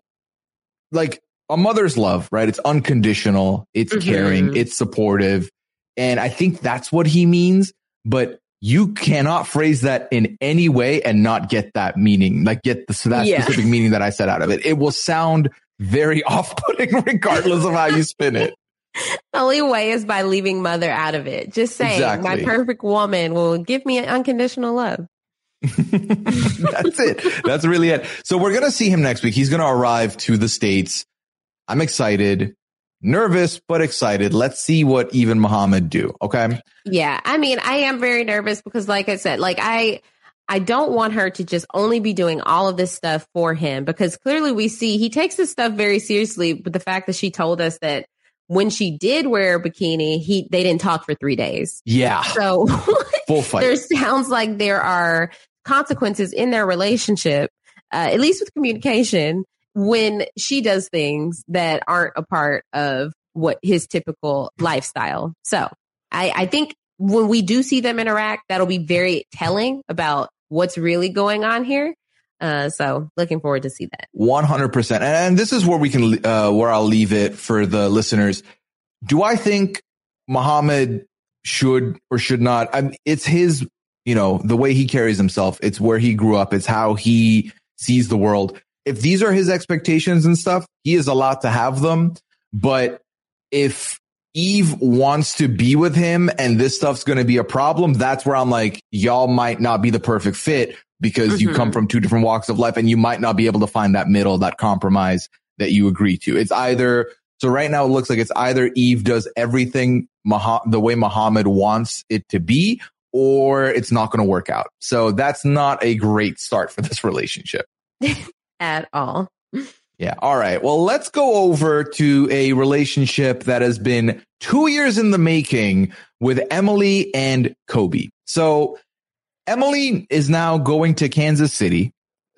like a mother's love, right? It's unconditional. It's Mhm. caring. It's supportive. And I think that's what he means, but you cannot phrase that in any way and not get that meaning, like get the, so that Yeah. specific meaning that I said out of it. It will sound very off-putting regardless of how you spin it. The only way is by leaving mother out of it. Just saying, my perfect woman will give me an unconditional love. That's it. That's really it. So we're going to see him next week. He's going to arrive to the States. I'm excited, nervous, but excited. Let's see what even Muhammad do. Okay. Yeah. I mean, I am very nervous because like I said, like I I don't want her to just only be doing all of this stuff for him because clearly we see he takes this stuff very seriously, but the fact that she told us that when she did wear a bikini, he they didn't talk for 3 days. Yeah. So Full fight. there sounds like there are consequences in their relationship, uh, at least with communication, when she does things that aren't a part of what his typical lifestyle. So I, I think when we do see them interact, that'll be very telling about what's really going on here. Uh, so looking forward to see that. 100%. And this is where we can, uh, where I'll leave it for the listeners. Do I think Muhammad should or should not? I mean, it's his, you know, the way he carries himself. It's where he grew up. It's how he sees the world. If these are his expectations and stuff, he is allowed to have them. But if Eve wants to be with him and this stuff's going to be a problem, that's where I'm like, y'all might not be the perfect fit because mm-hmm. you come mm-hmm. from two different walks of life and you might not be able to find that middle, that compromise that you agree to. It's either, so right now it looks like it's either Eve does everything the way Muhammad wants it to be, or it's not going to work out. So that's not a great start for this relationship. At all. Yeah. All right. Well, let's go over to a relationship that has been two years in the making with Emily and Kobe. So Emily is now going to Kansas City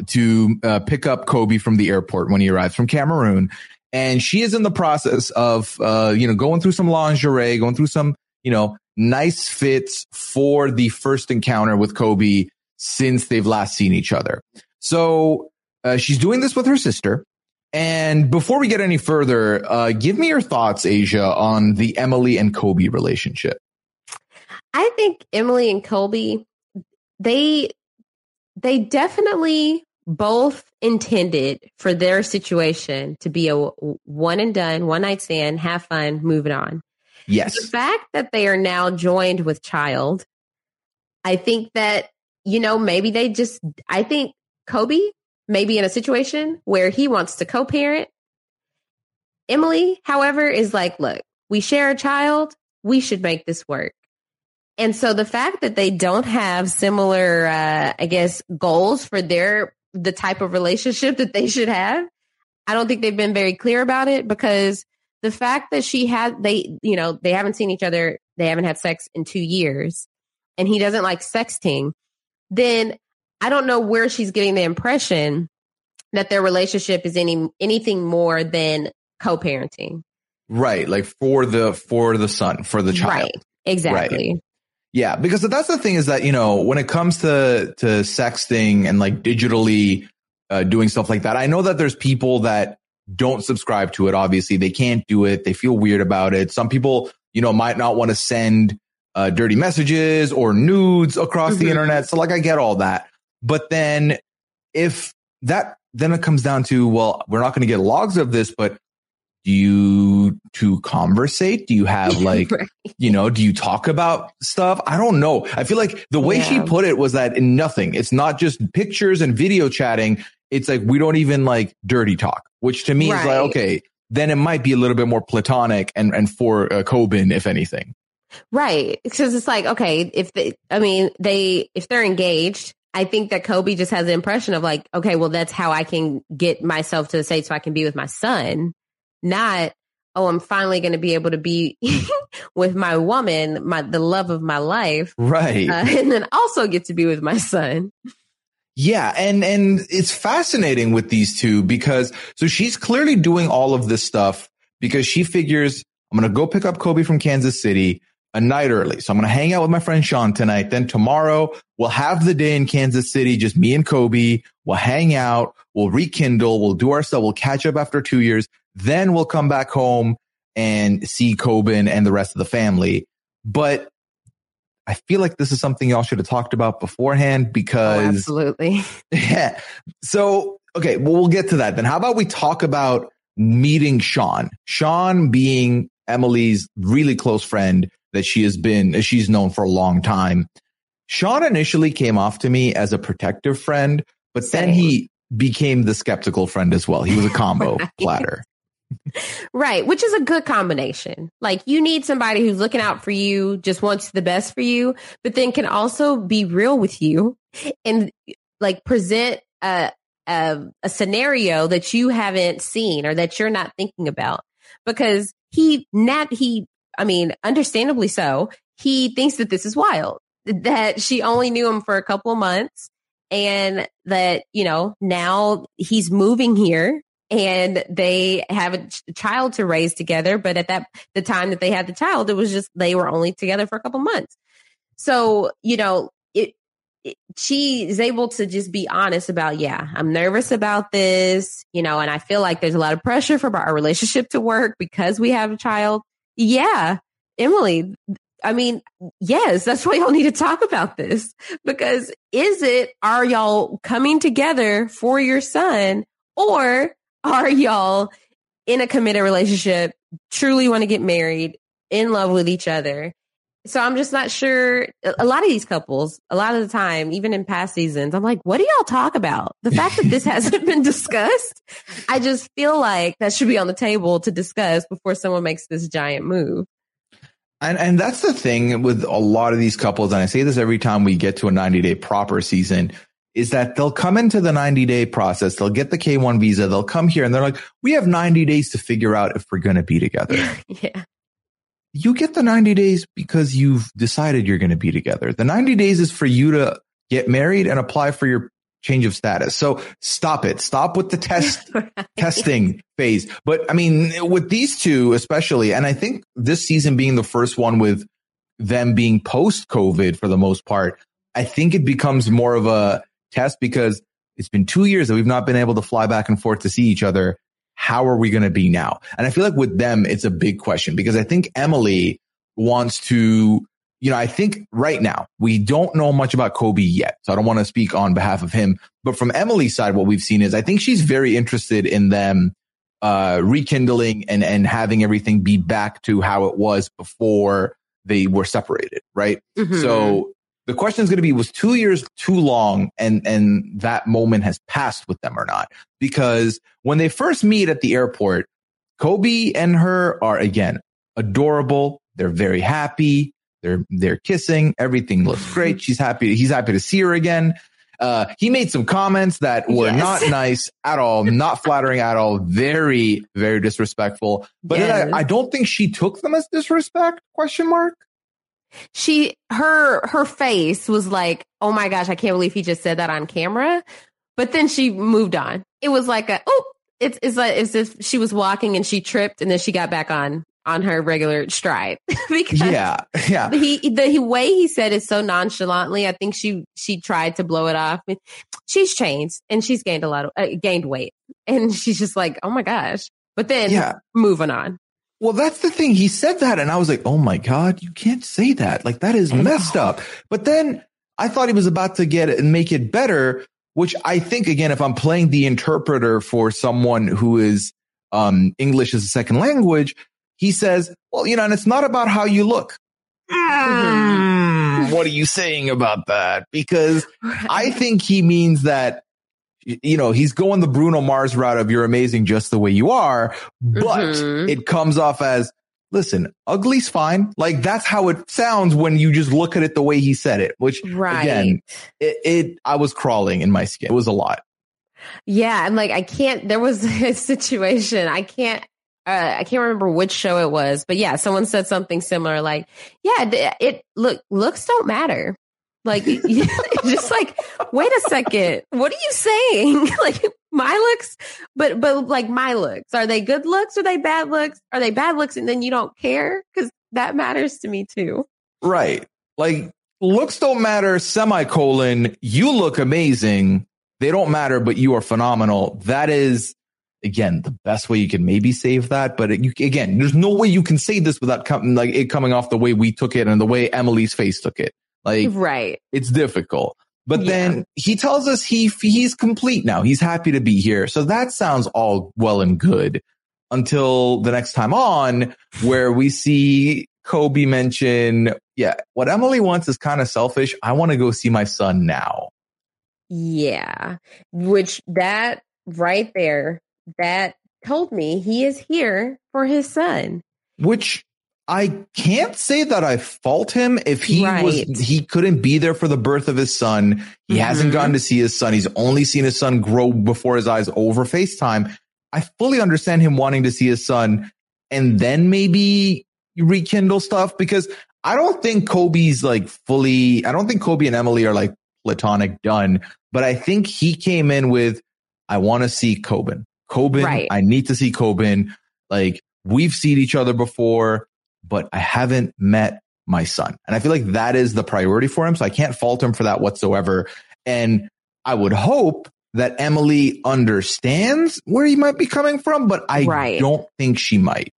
to uh, pick up Kobe from the airport when he arrives from Cameroon. And she is in the process of, uh, you know, going through some lingerie, going through some, you know, nice fits for the first encounter with Kobe since they've last seen each other. So uh, she's doing this with her sister. And before we get any further, uh, give me your thoughts, Asia, on the Emily and Kobe relationship. I think Emily and Kobe, they they definitely both intended for their situation to be a one and done, one night stand, have fun, moving on. Yes. The fact that they are now joined with child, I think that, you know, maybe they just, I think Kobe maybe in a situation where he wants to co-parent. Emily, however, is like, look, we share a child. We should make this work. And so the fact that they don't have similar, uh, I guess, goals for their, the type of relationship that they should have, I don't think they've been very clear about it because the fact that she had, they, you know, they haven't seen each other, they haven't had sex in two years, and he doesn't like sexting, then I don't know where she's getting the impression that their relationship is any anything more than co-parenting. Right, like for the for the son, for the child. Right. Exactly. Right. Yeah, because that's the thing is that, you know, when it comes to to sexting and like digitally uh, doing stuff like that, I know that there's people that don't subscribe to it. Obviously, they can't do it. They feel weird about it. Some people, you know, might not want to send uh, dirty messages or nudes across mm-hmm. the internet. So like, I get all that. But then if that, then it comes down to, well, we're not going to get logs of this, but do you to conversate? Do you have like, right. you know, do you talk about stuff? I don't know. I feel like the way yeah. she put it was that in nothing. It's not just pictures and video chatting. It's like, we don't even like dirty talk, which to me right. is like, okay, then it might be a little bit more platonic and, and for uh, Koban, if anything. Right. Because it's like, okay, if they, I mean, they, if they're engaged, I think that Kobe just has the impression of like, okay, well, that's how I can get myself to the state so I can be with my son, not, oh, I'm finally going to be able to be with my woman, my, the love of my life. Right. Uh, and then also get to be with my son. Yeah. And, and it's fascinating with these two because so she's clearly doing all of this stuff because she figures I'm going to go pick up Kobe from Kansas City a night early. So I'm going to hang out with my friend Sean tonight. Then tomorrow we'll have the day in Kansas City, just me and Kobe. We'll hang out. We'll rekindle. We'll do our stuff. We'll catch up after two years. Then we'll come back home and see Koban and the rest of the family. But I feel like this is something y'all should have talked about beforehand oh, because oh, absolutely. Yeah. So, okay. Well, we'll get to that. Then how about we talk about meeting Sean, Sean being Emily's really close friend that she has been, she's known for a long time. Sean initially came off to me as a protective friend, but Same. then he became the skeptical friend as well. He was a combo right. platter. right, which is a good combination. Like you need somebody who's looking out for you, just wants the best for you, but then can also be real with you and like present a a, a scenario that you haven't seen or that you're not thinking about because he not he I mean, understandably so. He thinks that this is wild, that she only knew him for a couple months and that, you know, now he's moving here and they have a child to raise together. But at that, the time that they had the child, it was just, they were only together for a couple months. So, you know, it, she is able to just be honest about, yeah, I'm nervous about this, you know, and I feel like there's a lot of pressure for our relationship to work because we have a child. Yeah, Emily, I mean, yes, that's why y'all need to talk about this because is it, are y'all coming together for your son or are y'all in a committed relationship, truly want to get married, in love with each other? So I'm just not sure. A lot of these couples, a lot of the time, even in past seasons, I'm like, what do y'all talk about? The fact that this hasn't been discussed, I just feel like that should be on the table to discuss before someone makes this giant move. And and that's the thing with a lot of these couples, and I say this every time we get to a 90 day proper season, is that they'll come into the 90 day process, they'll get the K1 visa, they'll come here and they're like, we have 90 days to figure out if we're going to be together. yeah. You get the 90 days because you've decided you're going to be together. The 90 days is for you to get married and apply for your change of status. So stop it. Stop with the test right. testing phase. But I mean, with these two, especially, and I think this season being the first one with them being post COVID for the most part, I think it becomes more of a test because it's been two years that we've not been able to fly back and forth to see each other. How are we going to be now? And I feel like with them, it's a big question because I think Emily wants to you know, I think right now we don't know much about Kobe yet. So I don't want to speak on behalf of him, but from Emily's side, what we've seen is I think she's very interested in them, uh, rekindling and, and having everything be back to how it was before they were separated. Right. Mm-hmm. So the question is going to be, was two years too long and, and that moment has passed with them or not? Because when they first meet at the airport, Kobe and her are again adorable. They're very happy they're they're kissing. Everything looks great. She's happy. He's happy to see her again. Uh, he made some comments that were yes. not nice at all, not flattering at all, very, very disrespectful. But yes. I, I don't think she took them as disrespect? Question mark. She, her, her face was like, "Oh my gosh, I can't believe he just said that on camera." But then she moved on. It was like a, oh, it's it's like as if she was walking and she tripped and then she got back on on her regular stride. Because yeah yeah. he the way he said it so nonchalantly i think she she tried to blow it off. She's changed and she's gained a lot of uh, gained weight. And she's just like oh my gosh. But then yeah. moving on well that's the thing. He said that and i was like oh my god you can't say that. Like that is messed up. But then i thought he was about to get it and make it better which i think again if i'm playing the interpreter for someone who is um english as a second language he says, well, you know, and it's not about how you look. Mm, what are you saying about that? Because I think he means that, you know, he's going the Bruno Mars route of you're amazing just the way you are, but mm-hmm. it comes off as, listen, ugly's fine. Like that's how it sounds when you just look at it the way he said it, which right. again, it, it, I was crawling in my skin. It was a lot. Yeah. I'm like, I can't, there was a situation. I can't uh, I can't remember which show it was, but yeah, someone said something similar, like, "Yeah, it look looks don't matter." Like, just like, wait a second, what are you saying? like my looks, but but like my looks, are they good looks? Are they bad looks? Are they bad looks? And then you don't care because that matters to me too. Right, like looks don't matter. Semicolon, you look amazing. They don't matter, but you are phenomenal. That is again, the best way you can maybe save that. But you, again, there's no way you can say this without com- like it coming off the way we took it and the way Emily's face took it. Like, right. It's difficult. But yeah. then he tells us he, he's complete now. He's happy to be here. So that sounds all well and good until the next time on where we see Kobe mention, yeah, what Emily wants is kind of selfish. I want to go see my son now. Yeah. Which that right there that told me he is here for his son. Which I can't say that I fault him if he right. was he couldn't be there for the birth of his son. He mm-hmm. hasn't gotten to see his son. He's only seen his son grow before his eyes over FaceTime. I fully understand him wanting to see his son and then maybe rekindle stuff because I don't think Kobe's like fully I don't think Kobe and Emily are like platonic done, but I think he came in with I want to see Koban. Koban, right. I need to see Koban. Like we've seen each other before, but I haven't met my son. And I feel like that is the priority for him. So I can't fault him for that whatsoever. And I would hope that Emily understands where he might be coming from, but I Right. don't think she might.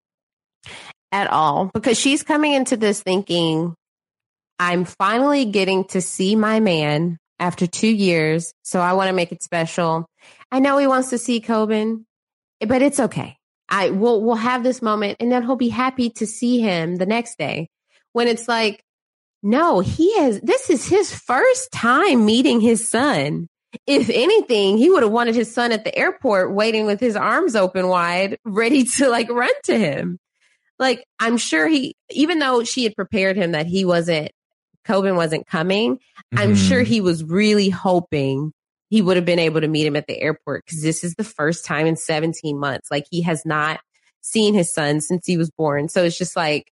at all because she's coming into this thinking, I'm finally getting to see my man after two years. So I want to make it special. I know he wants to see Koban, but it's okay. I will, we'll have this moment and then he'll be happy to see him the next day when it's like, no, he has, this is his first time meeting his son. If anything, he would have wanted his son at the airport waiting with his arms open wide, ready to like run to him like I'm sure he, even though she had prepared him that he wasn't, Koban wasn't coming, I'm Mhm. sure he was really hoping he would have been able to meet him at the airport because this is the first time in 17 months. Like he has not seen his son since he was born. So it's just like,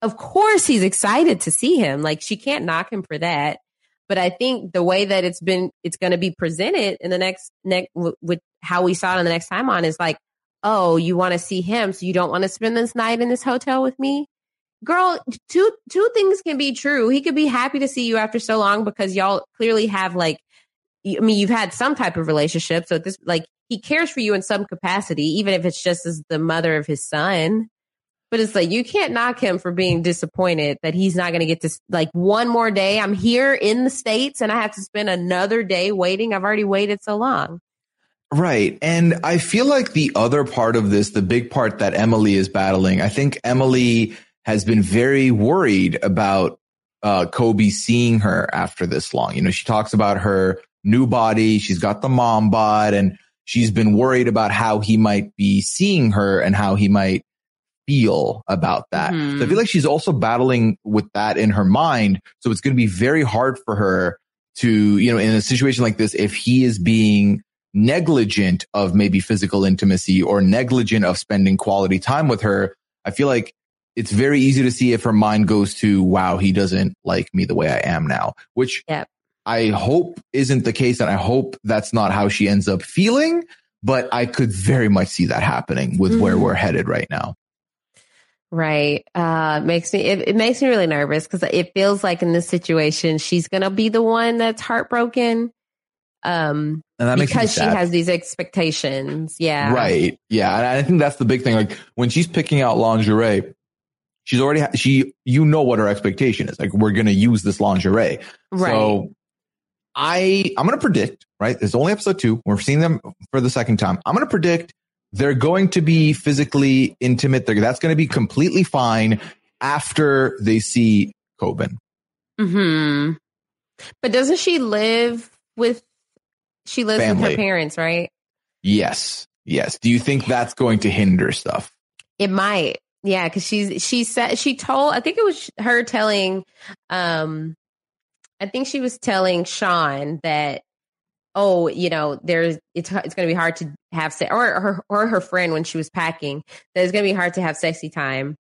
of course he's excited to see him. Like she can't knock him for that. But I think the way that it's been, it's going to be presented in the next, next, with how we saw it in the next time on is like, oh, you want to see him, so you don't want to spend this night in this hotel with me? Girl, two two things can be true. He could be happy to see you after so long because y'all clearly have like I mean, you've had some type of relationship. So this like he cares for you in some capacity, even if it's just as the mother of his son. But it's like you can't knock him for being disappointed that he's not going to get to like one more day. I'm here in the states and I have to spend another day waiting. I've already waited so long. Right. And I feel like the other part of this, the big part that Emily is battling, I think Emily has been very worried about uh, Kobe seeing her after this long. You know, she talks about her new body. She's got the mom bod and she's been worried about how he might be seeing her and how he might feel about that. Mhm. So I feel like she's also battling with that in her mind. So it's going to be very hard for her to, you know, in a situation like this, if he is being negligent of maybe physical intimacy or negligent of spending quality time with her, I feel like it's very easy to see if her mind goes to, wow, he doesn't like me the way I am now, which Yep. I hope isn't the case. And I hope that's not how she ends up feeling, but I could very much see that happening with where Mhm. we're headed right now. Right. Uh, makes me, it, it makes me really nervous because it feels like in this situation, she's going to be the one that's heartbroken. Um, And that makes because she has these expectations. Yeah. Right. Yeah. And I think that's the big thing. Like when she's picking out lingerie, she's already, ha- she, you know what her expectation is. Like we're going to use this lingerie. Right. So I, I'm going to predict, right? It's only episode two. We're seeing them for the second time. I'm going to predict they're going to be physically intimate. They're, that's going to be completely fine after they see Koban. hmm But doesn't she live with, she lives with her parents, right? Yes. Yes. Do you think that's going to hinder stuff? It might. Yeah. Cause she's, she said, she told, I think it was her telling, um, I think she was telling Sean that, oh, you know, there's, it's, it's going to be hard to have, sex, or her, or her friend when she was packing, that it's going to be hard to have sexy time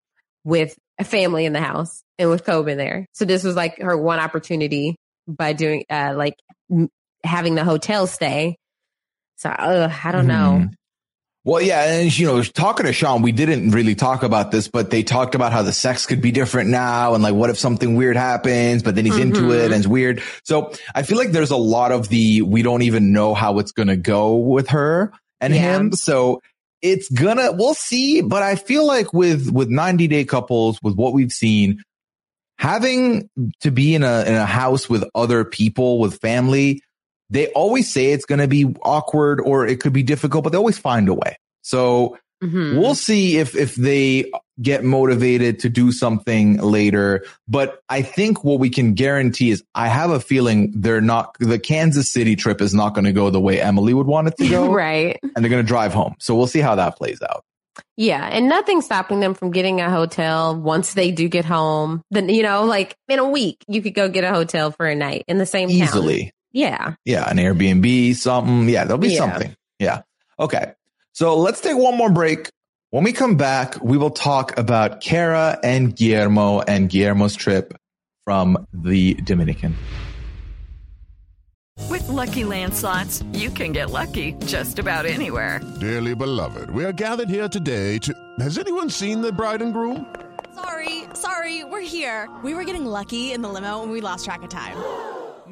with a family in the house and with Koban there. So this was like her one opportunity by doing, uh, like m- having the hotel stay. So, uh, I don't know. Mhm. Well, yeah, and you know, talking to Sean, we didn't really talk about this, but they talked about how the sex could be different now, and like, what if something weird happens? But then he's into Mhm. it and it's weird. So I feel like there's a lot of the we don't even know how it's gonna go with her and Yeah. him. So it's gonna we'll see. But I feel like with with 90 day couples, with what we've seen, having to be in a in a house with other people with family they always say it's going to be awkward or it could be difficult but they always find a way so Mhm. we'll see if if they get motivated to do something later but i think what we can guarantee is i have a feeling they're not the kansas city trip is not going to go the way emily would want it to go right. and they're going to drive home so we'll see how that plays out Yeah, and nothing's stopping them from getting a hotel once they do get home. Then you know, like in a week, you could go get a hotel for a night in the same town. Easily Yeah. Yeah, an Airbnb, something. Yeah, there'll be Yeah. something. Yeah. Okay. So let's take one more break. When we come back, we will talk about Kara and Guillermo and Guillermo's trip from the Dominican. With Lucky Land slots, you can get lucky just about anywhere. Dearly beloved, we are gathered here today to. Has anyone seen the bride and groom? Sorry, sorry, Sorry, we're here. We were getting lucky in the limo and we lost track of time.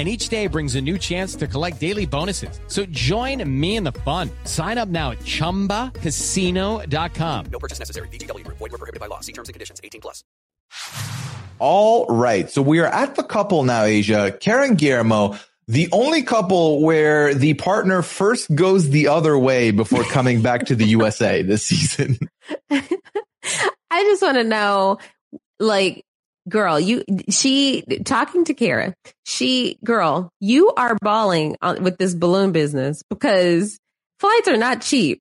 and each day brings a new chance to collect daily bonuses. So join me in the fun. Sign up now at ChumbaCasino.com. No purchase necessary. VGW. Void were prohibited by law. See terms and conditions. 18 plus. All right. So we are at the couple now, Asia. Kara and Guillermo, the only couple where the partner first goes the other way before coming back to the USA this season. I just want to know, like, girl, you, she, talking to Kara, she, girl, you are balling on, with this balloon business because flights are not cheap.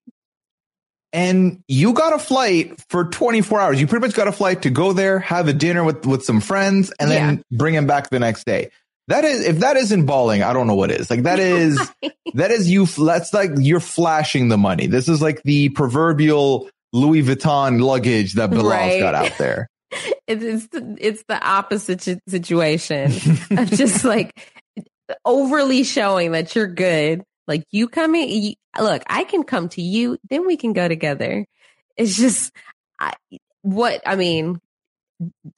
And you got a flight for 24 hours. You pretty much got a flight to go there, have a dinner with, with some friends and then yeah. bring him back the next day. That is, if that isn't balling, I don't know what is. Like that is, that is you, that's like you're flashing the money. This is like the proverbial Louis Vuitton luggage that Bilal's right. got out there. It's it's the, it's the opposite situation of just like overly showing that you're good. Like you coming, you, look, I can come to you, then we can go together. It's just I, what I mean.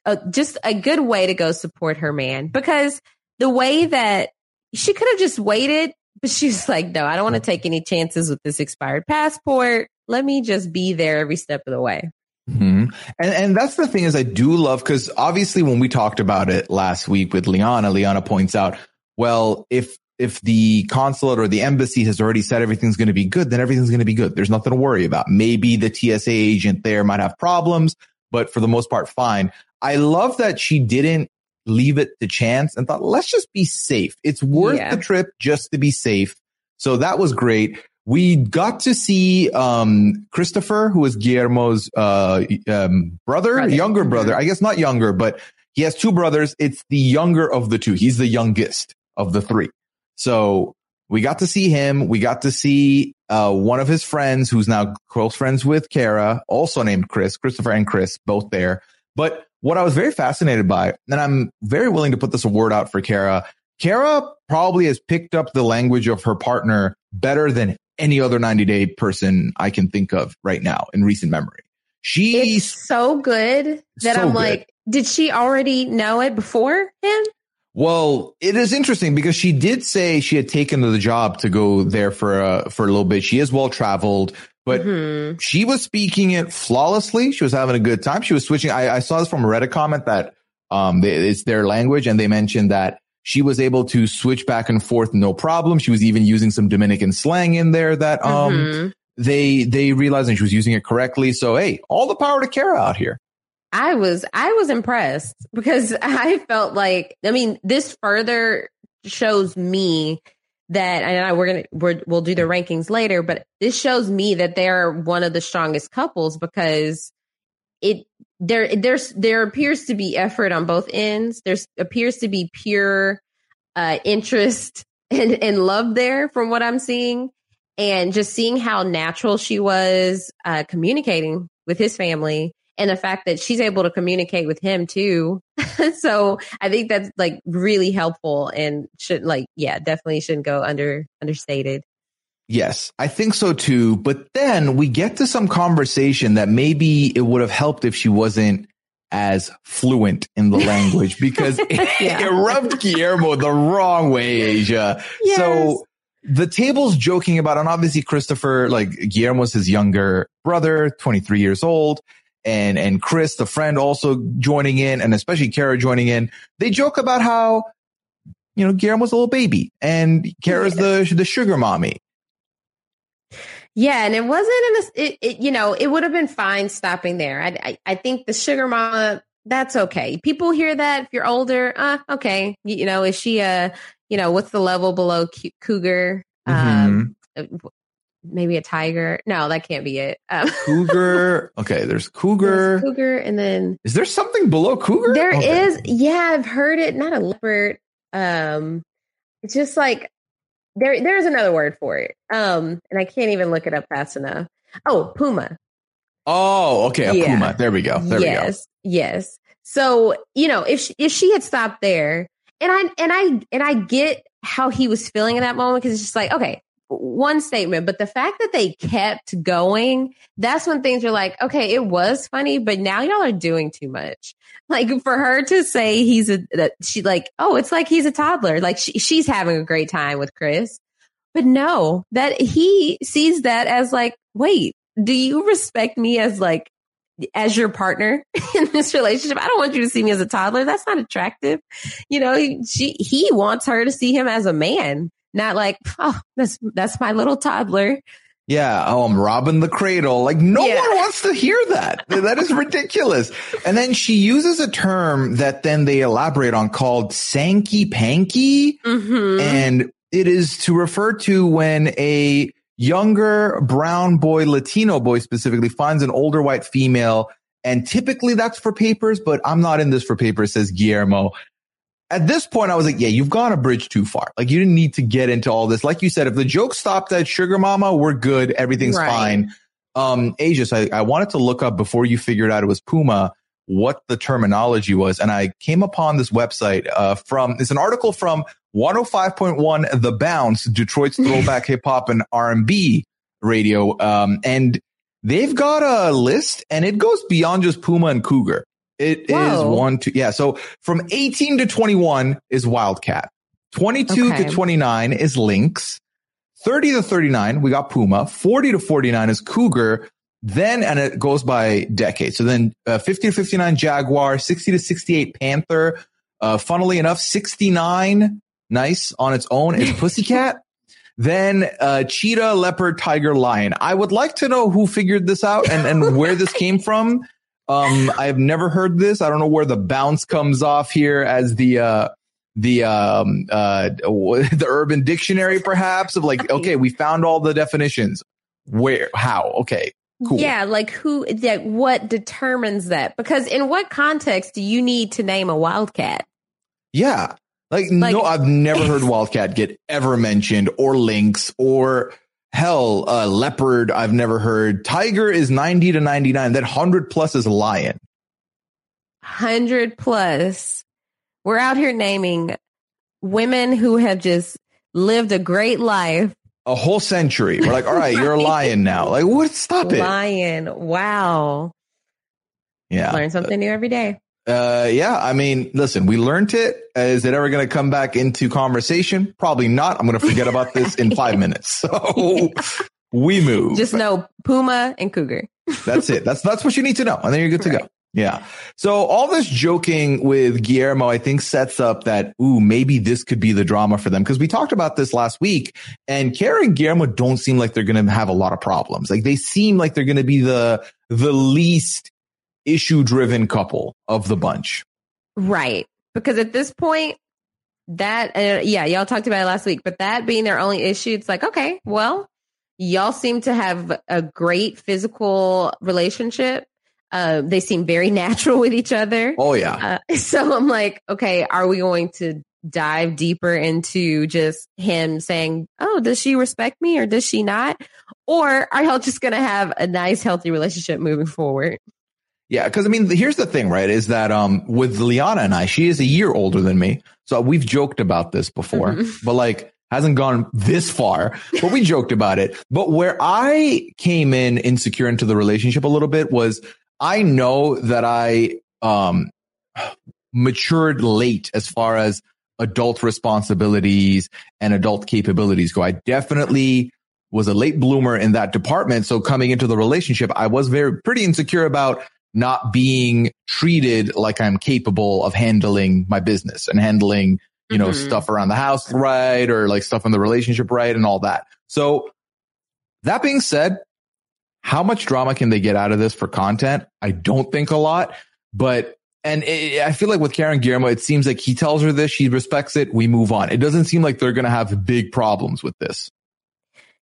Uh, just a good way to go support her man because the way that she could have just waited, but she's like, no, I don't want to take any chances with this expired passport. Let me just be there every step of the way. Mm-hmm. And and that's the thing is I do love because obviously when we talked about it last week with Liana, Liana points out, well, if if the consulate or the embassy has already said everything's going to be good, then everything's going to be good. There's nothing to worry about. Maybe the TSA agent there might have problems, but for the most part, fine. I love that she didn't leave it to chance and thought, let's just be safe. It's worth yeah. the trip just to be safe. So that was great we got to see um, Christopher, who is Guillermo's uh, um, brother, brother, younger brother. I guess not younger, but he has two brothers. It's the younger of the two. He's the youngest of the three. So we got to see him. We got to see uh, one of his friends, who's now close friends with Kara, also named Chris, Christopher and Chris, both there. But what I was very fascinated by, and I'm very willing to put this award out for Kara. Kara probably has picked up the language of her partner better than any other 90 day person I can think of right now in recent memory. She's it's so good that so I'm good. like, did she already know it before him? Well, it is interesting because she did say she had taken the job to go there for a, for a little bit. She is well traveled, but mm-hmm. she was speaking it flawlessly. She was having a good time. She was switching. I, I saw this from a Reddit comment that, um, it's their language and they mentioned that she was able to switch back and forth no problem. She was even using some Dominican slang in there that um mm-hmm. they they realized and she was using it correctly. So hey, all the power to Kara out here. I was I was impressed because I felt like I mean this further shows me that and I, we're gonna we're, we'll do the rankings later, but this shows me that they're one of the strongest couples because it there there's there appears to be effort on both ends. There appears to be pure uh, interest and, and love there from what I'm seeing, and just seeing how natural she was uh, communicating with his family, and the fact that she's able to communicate with him too. so I think that's like really helpful and should like yeah definitely shouldn't go under understated. Yes, I think so too. But then we get to some conversation that maybe it would have helped if she wasn't as fluent in the language because it, it, rubbed Guillermo the wrong way, Asia. Yes. So the table's joking about, and obviously Christopher, like Guillermo's his younger brother, 23 years old. And, and Chris, the friend also joining in and especially Kara joining in. They joke about how, you know, Guillermo's a little baby and Kara's the, the sugar mommy. Yeah, and it wasn't in a, it, it, you know, it would have been fine stopping there. I, I, I think the sugar mama, that's okay. People hear that if you're older, uh, okay. You, you know, is she a, you know, what's the level below cougar? Mm-hmm. Um, maybe a tiger. No, that can't be it. Um, cougar. Okay, there's cougar. there's cougar, and then Is there something below cougar? there Okay. is. Yeah, I've heard it. Not a leopard. Um, it's just like there. There's another word for it. Um, and I can't even look it up fast enough. Oh, puma. Oh, okay, a Yeah. puma. There we go. There yes, yes. So you know, if she, if she had stopped there, and I and I and I get how he was feeling in that moment because it's just like okay, one statement, but the fact that they kept going, that's when things are like, okay, it was funny, but now y'all are doing too much. Like for her to say he's a that she like, oh, it's like he's a toddler. Like she, she's having a great time with Chris. But no, that he sees that as like, wait, do you respect me as like as your partner in this relationship? I don't want you to see me as a toddler. That's not attractive. You know, she he wants her to see him as a man, not like, oh, that's that's my little toddler. Yeah. Oh, I'm robbing the cradle. Like no Yeah. one wants to hear that. that is ridiculous. And then she uses a term that then they elaborate on called Sanky Panky. Mm-hmm. And it is to refer to when a younger brown boy, Latino boy specifically finds an older white female. And typically that's for papers, but I'm not in this for papers, says Guillermo. At this point, I was like, yeah, you've gone a bridge too far. Like you didn't need to get into all this. Like you said, if the joke stopped at sugar mama, we're good. Everything's Right. fine. Um, Asia, I, I wanted to look up before you figured out it was Puma, what the terminology was. And I came upon this website, uh, from, it's an article from 105.1 The Bounce, Detroit's throwback hip hop and R&B radio. Um, and they've got a list and it goes beyond just Puma and Cougar. It is Whoa. one, two, yeah. So from 18 to 21 is Wildcat. 22 Okay. to 29 is Lynx. 30 to 39, we got Puma. 40 to 49 is Cougar. Then, and it goes by decade. So then uh, 50 to 59 Jaguar, 60 to 68 Panther. Uh, funnily enough, 69, nice on its own, is Pussycat. Then uh, cheetah, leopard, tiger, lion. I would like to know who figured this out and, and where this came from. Um, I've never heard this. I don't know where the bounce comes off here as the uh, the um, uh, the Urban Dictionary, perhaps of like, okay, we found all the definitions. Where? How? Okay, cool. Yeah, like who? Like what determines that? Because in what context do you need to name a wildcat? Yeah. Like, Like- no, I've never heard Wildcat get ever mentioned or Lynx or hell, uh, Leopard. I've never heard. Tiger is 90 to 99. That 100 plus is Lion. Hundred plus. We're out here naming women who have just lived a great life. A whole century. We're like, all right, you're a lion now. Like, what? Stop it. Lion. Wow. Yeah. Learn something new every day. Uh, yeah. I mean, listen, we learned it. Is it ever going to come back into conversation? Probably not. I'm going to forget about this in five minutes. So we move. Just know Puma and Cougar. That's it. That's that's what you need to know, and then you're good to go. Yeah. So all this joking with Guillermo, I think sets up that ooh maybe this could be the drama for them because we talked about this last week, and Kara and Guillermo don't seem like they're going to have a lot of problems. Like they seem like they're going to be the the least issue driven couple of the bunch. Right. Because at this point, that, uh, yeah, y'all talked about it last week, but that being their only issue, it's like, okay, well, y'all seem to have a great physical relationship. Uh, they seem very natural with each other. Oh yeah. Uh, so I'm like, okay, are we going to dive deeper into just him saying, oh, does she respect me or does she not? Or are y'all just going to have a nice, healthy relationship moving forward? Yeah, because I mean, here's the thing, right? Is that um with Liana and I, she is a year older than me, so we've joked about this before, Mhm. but like hasn't gone this far. But we joked about it. But where I came in insecure into the relationship a little bit was I know that I um matured late as far as adult responsibilities and adult capabilities go. I definitely was a late bloomer in that department. So coming into the relationship, I was very pretty insecure about not being treated like I'm capable of handling my business and handling, you know, Mhm. stuff around the house right or like stuff in the relationship right and all that. So that being said, how much drama can they get out of this for content? I don't think a lot, but and it, I feel like with Kara and Guillermo, it seems like he tells her this, she respects it, we move on. It doesn't seem like they're going to have big problems with this.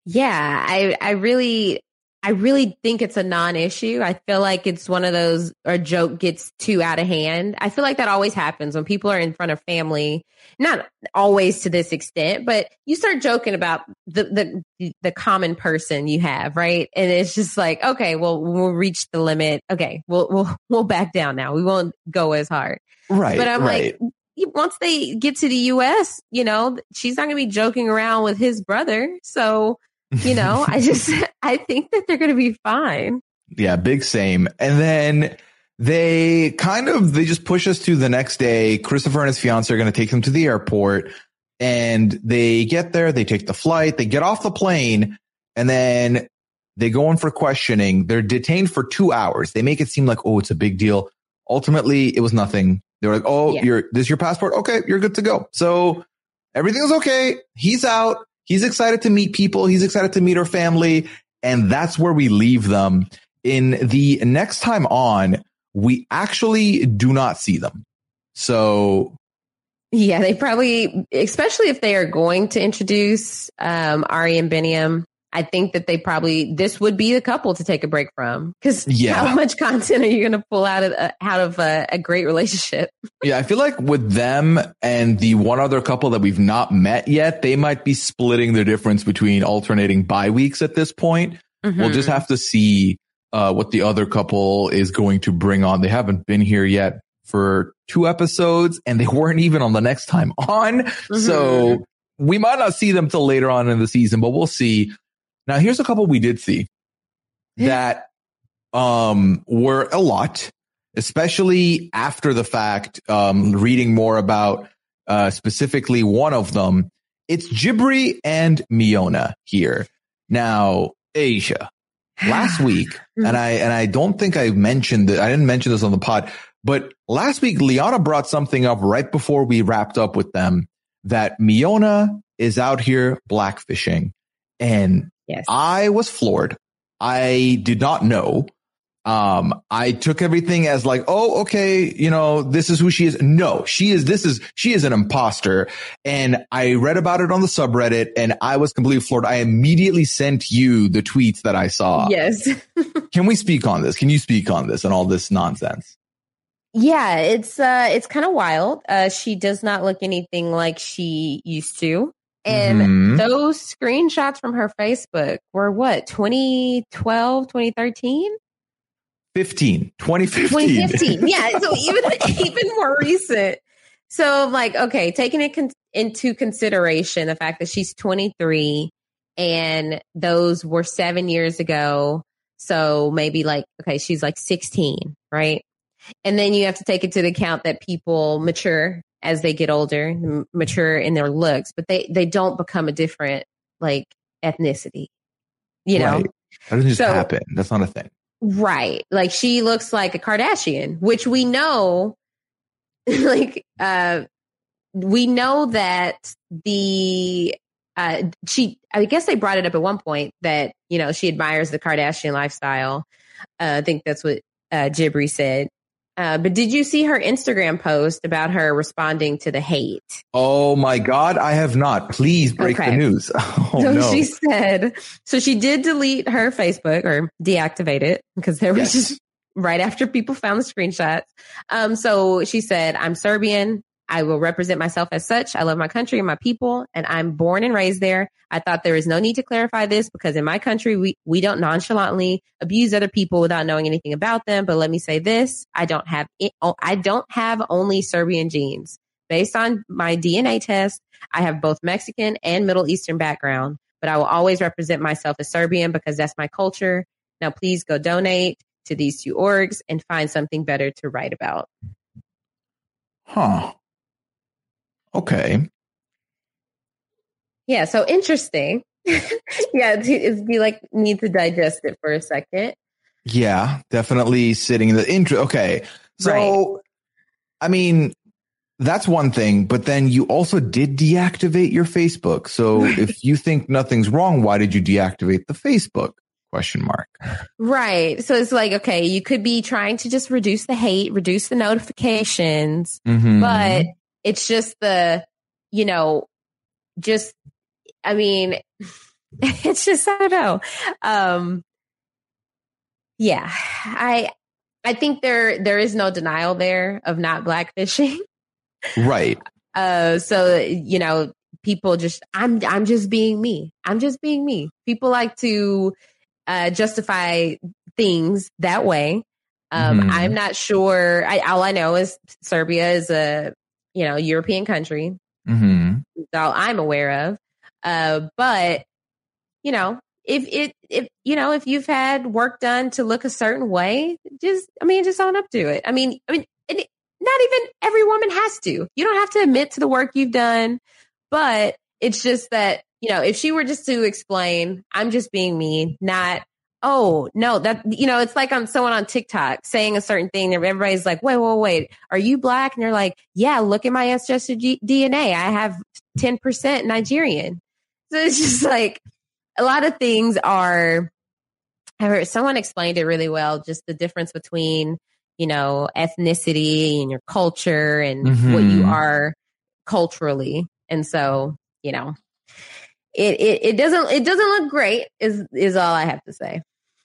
Yeah, I I really I really think it's a non-issue. I feel like it's one of those a joke gets too out of hand. I feel like that always happens when people are in front of family. Not always to this extent, but you start joking about the the the common person you have, right? And it's just like, okay, well, we'll reach the limit. Okay, we'll we'll we'll back down now. We won't go as hard. Right. But I'm right. like once they get to the US, you know, she's not going to be joking around with his brother. So, you know, I just, I think that they're going to be fine. Yeah, big same. And then they kind of, they just push us to the next day. Christopher and his fiance are going to take them to the airport and they get there. They take the flight. They get off the plane and then they go in for questioning. They're detained for two hours. They make it seem like, oh, it's a big deal. Ultimately, it was nothing. They were like, "Oh, Yeah. you're this is your passport? Okay, you're good to go." So everything's okay. He's out. He's excited to meet people. He's excited to meet her family, and that's where we leave them. In the next time on, we actually do not see them. So Yeah, they probably, especially if they are going to introduce um, Ari and Biniyam, I think that they probably this would be the couple to take a break from because Yeah. how much content are you going to pull out of uh, out of a, a great relationship? yeah, I feel like with them and the one other couple that we've not met yet, they might be splitting the difference between alternating bye weeks at this point. We'll Mhm. just have to see uh, what the other couple is going to bring on. They haven't been here yet for two episodes and they weren't even on the next time on. So we might not see them till later on in the season, but we'll see. Now here's a couple we did see that um were a lot, especially after the fact, um reading more about uh specifically one of them. It's Jibri and Miona here. Now, Asia, last week, and I and I don't think I mentioned that I didn't mention this on the pod, but last week Liana brought something up right before we wrapped up with them that Miona is out here blackfishing. And Yes. I was floored. I did not know. Um, I took everything as like, oh, okay, you know, this is who she is. No, she is, this is, she is an imposter. And I read about it on the subreddit and I was completely floored. I immediately sent you the tweets that I saw. Yes. Can we speak on this? Can you speak on this and all this nonsense? Yeah, it's uh it's kind of wild. Uh she does not look anything like she used to. And Mhm. those screenshots from her Facebook were what, 2012, 2013? 15, 2015. 2015. yeah, so even even more recent. So like, okay, taking it con- into consideration the fact that she's 23 and those were 7 years ago. So maybe like okay, she's like 16, right? And then you have to take into account that people mature as they get older, m- mature in their looks, but they they don't become a different like ethnicity. You know. Right. That doesn't just So- happen. That's not a thing. Right. Like she looks like a Kardashian, which we know like uh we know that the uh she I guess they brought it up at one point that, you know, she admires the Kardashian lifestyle. Uh, I think that's what uh Jibri said. Uh, but did you see her Instagram post about her responding to the hate? Oh my God. I have not. Please break the news. Oh so no. she said, so she did delete her Facebook or deactivate it because there was Yes. just right after people found the screenshots. Um, so she said, I'm Serbian. I will represent myself as such. I love my country and my people, and I'm born and raised there. I thought there is no need to clarify this because in my country, we, we don't nonchalantly abuse other people without knowing anything about them. But let me say this. I don't have, it, oh, I don't have only Serbian genes. Based on my DNA test, I have both Mexican and Middle Eastern background, but I will always represent myself as Serbian because that's my culture. Now, please go donate to these two orgs and find something better to write about. Huh. Okay. Yeah, so interesting. yeah, it's, it's be like need to digest it for a second. Yeah, definitely sitting in the intro. Okay. So, I mean, that's one thing, but then you also did deactivate your Facebook. So if you think nothing's wrong, why did you deactivate the Facebook? Question mark. Right. So it's like, okay, you could be trying to just reduce the hate, reduce the notifications, Mhm. but it's just the, you know, just, I mean, it's just I don't know. Um, yeah, I I think there there is no denial there of not blackfishing. Right. Uh, so you know, people just I'm I'm just being me. I'm just being me. People like to uh, justify things that way. Um, Mhm. I'm not sure. I, all I know is Serbia is a you know European country. hmm That's all I'm aware of. Uh, but you know, if it if you know if you've had work done to look a certain way, just I mean, just own up to it. I mean, I mean, it, not even every woman has to. You don't have to admit to the work you've done, but it's just that you know, if she were just to explain, I'm just being me, not. Oh no, that you know, it's like on someone on TikTok saying a certain thing, and everybody's like, "Wait, wait, wait, are you black?" And they're like, "Yeah, look at my ancestral G- DNA. I have ten percent Nigerian." So it's just like a lot of things are. I heard someone explained it really well. Just the difference between you know ethnicity and your culture and what you Mhm. are culturally, and so you know. It, it it doesn't it doesn't look great is is all I have to say.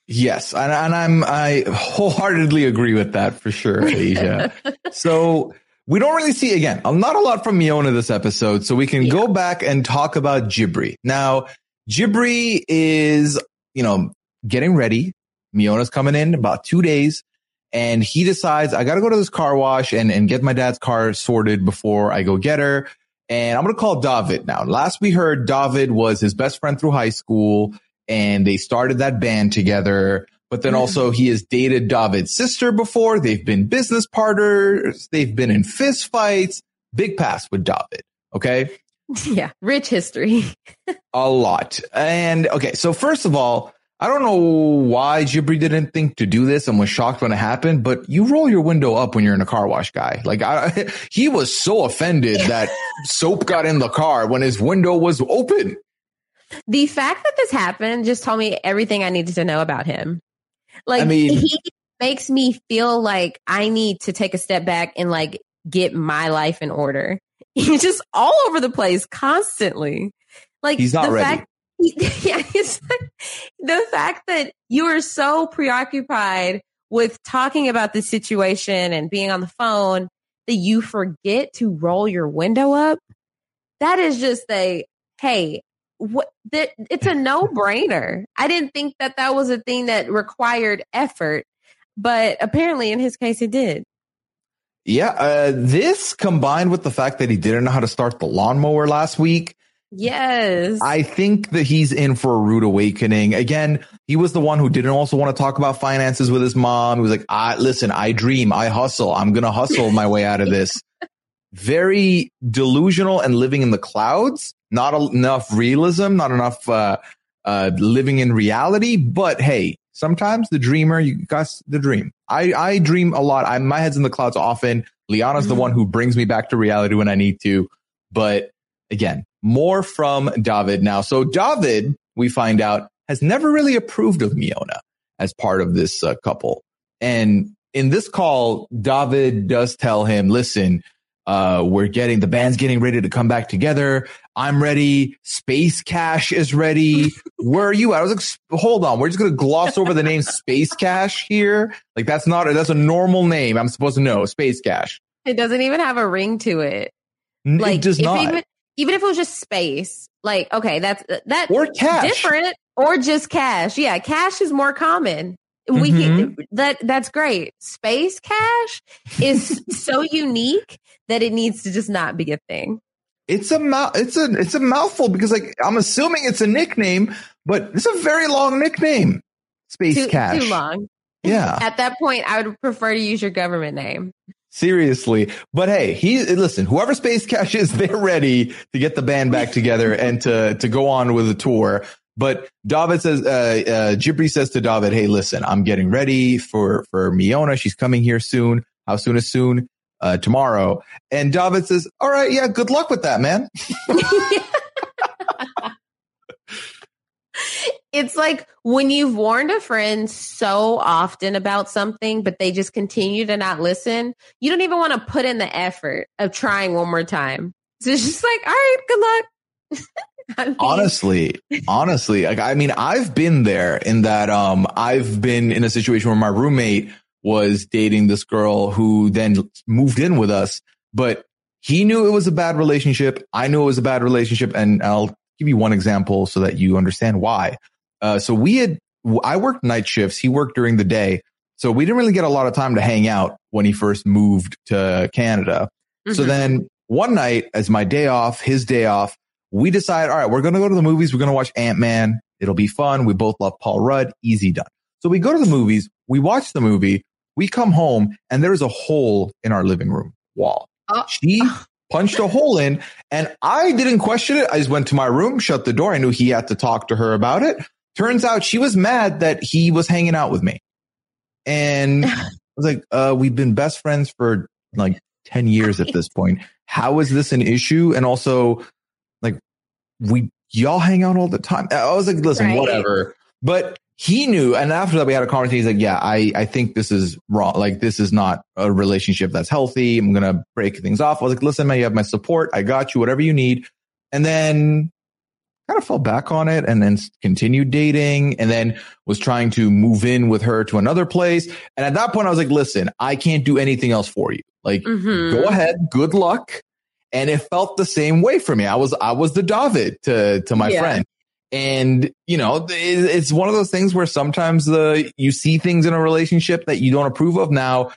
Yes, and, and I'm I wholeheartedly agree with that for sure, Asia. so we don't really see again, not a lot from Miona this episode, so we can go back and talk about Jibri. Now, Jibri is, you know, getting ready. Miona's coming in about two days, and he decides I got to go to this car wash and and get my dad's car sorted before I go get her. And I'm gonna call David now. Last we heard, David was his best friend through high school, and they started that band together. But then mm-hmm. also he has dated David's sister before. They've been business partners. They've been in fist fights. Big pass with David. Okay. yeah, rich history. A lot. And okay. So first of all, I don't know why Jibri didn't think to do this and was shocked when it happened, but you roll your window up when you're in a car wash guy. Like I, he was so offended that soap got in the car when his window was open. The fact that this happened just told me everything I needed to know about him. Like I mean- he makes me feel like I need to take a step back and like get my life in order. He's just all over the place constantly. Like He's not the ready. fact yeah, the fact that you are so preoccupied with talking about the situation and being on the phone that you forget to roll your window up. That is just a hey, what? That, it's a no brainer. I didn't think that that was a thing that required effort, but apparently in his case it did. Yeah. Uh, this combined with the fact that he didn't know how to start the lawnmower last week. Yes. I think that he's in for a rude awakening. Again, he was the one who didn't also want to talk about finances with his mom. He was like, I listen, I dream, I hustle. I'm going to hustle my way out of this. Very delusional and living in the clouds. Not enough realism, not enough, uh, uh, living in reality. But hey, sometimes the dreamer, you got the dream. I, I dream a lot. I, my head's in the clouds often. Liana's the one who brings me back to reality when I need to. But again, more from David now. So David, we find out, has never really approved of Miona as part of this uh, couple. And in this call, David does tell him, listen, uh, we're getting, the band's getting ready to come back together. I'm ready. Space Cash is ready. Where are you at? I was like, hold on. We're just going to gloss over the name Space Cash here. Like that's not, that's a normal name. I'm supposed to know Space Cash. It doesn't even have a ring to it. Like it does if not. even even if it was just space, like okay, that's that Or cash. different, or just cash. Yeah, cash is more common. We can, mm-hmm. that that's great. Space cash is so unique that it needs to just not be a thing. It's a mouth. It's a it's a mouthful because like I'm assuming it's a nickname, but it's a very long nickname. Space Too, Cash. too long. Yeah, At that point, I would prefer to use your government name. seriously. But hey, he listen. Whoever Space Cash is, they're ready to get the band back together and to to go on with the tour. But David says, uh, uh, Jibri says to David, "Hey, listen, I'm getting ready for for Miona. She's coming here soon. How soon is soon? Uh, tomorrow." And David says, "All right, yeah, good luck with that, man." It's like when you've warned a friend so often about something, but they just continue to not listen, you don't even want to put in the effort of trying one more time. So it's just like, all right, good luck. I mean, honestly, honestly, like I mean, I've been there in that um I've been in a situation where my roommate was dating this girl who then moved in with us, but he knew it was a bad relationship. I knew it was a bad relationship. And I'll give you one example so that you understand why. Uh, so we had, I worked night shifts. He worked during the day. So we didn't really get a lot of time to hang out when he first moved to Canada. So Mhm. then one night as my day off, his day off, we decide, all right, we're going to go to the movies. We're going to watch Ant-Man. It'll be fun. We both love Paul Rudd. Easy done. So we go to the movies. We watch the movie. We come home and there's a hole in our living room wall. Oh. She punched a hole in and I didn't question it. I just went to my room, shut the door. I knew he had to talk to her about it. Turns out she was mad that he was hanging out with me. And I was like, uh, we've been best friends for like 10 years at this point. How is this an issue? And also we, y'all hang out all the time. I was like, listen, Right. whatever. But he knew. And after that, we had a conversation. He's like, yeah, I, I think this is wrong. Like, this is not a relationship that's healthy. I'm going to break things off. I was like, listen, man, you have my support. I got you, whatever you need. And then kind of fell back on it and then continued dating and then was trying to move in with her to another place. And at that point, I was like, listen, I can't do anything else for you. Like, Mhm. go ahead. Good luck. And it felt the same way for me. I was, I was the David to, to my Yeah. friend. And, you know, it's one of those things where sometimes the, you see things in a relationship that you don't approve of. Now,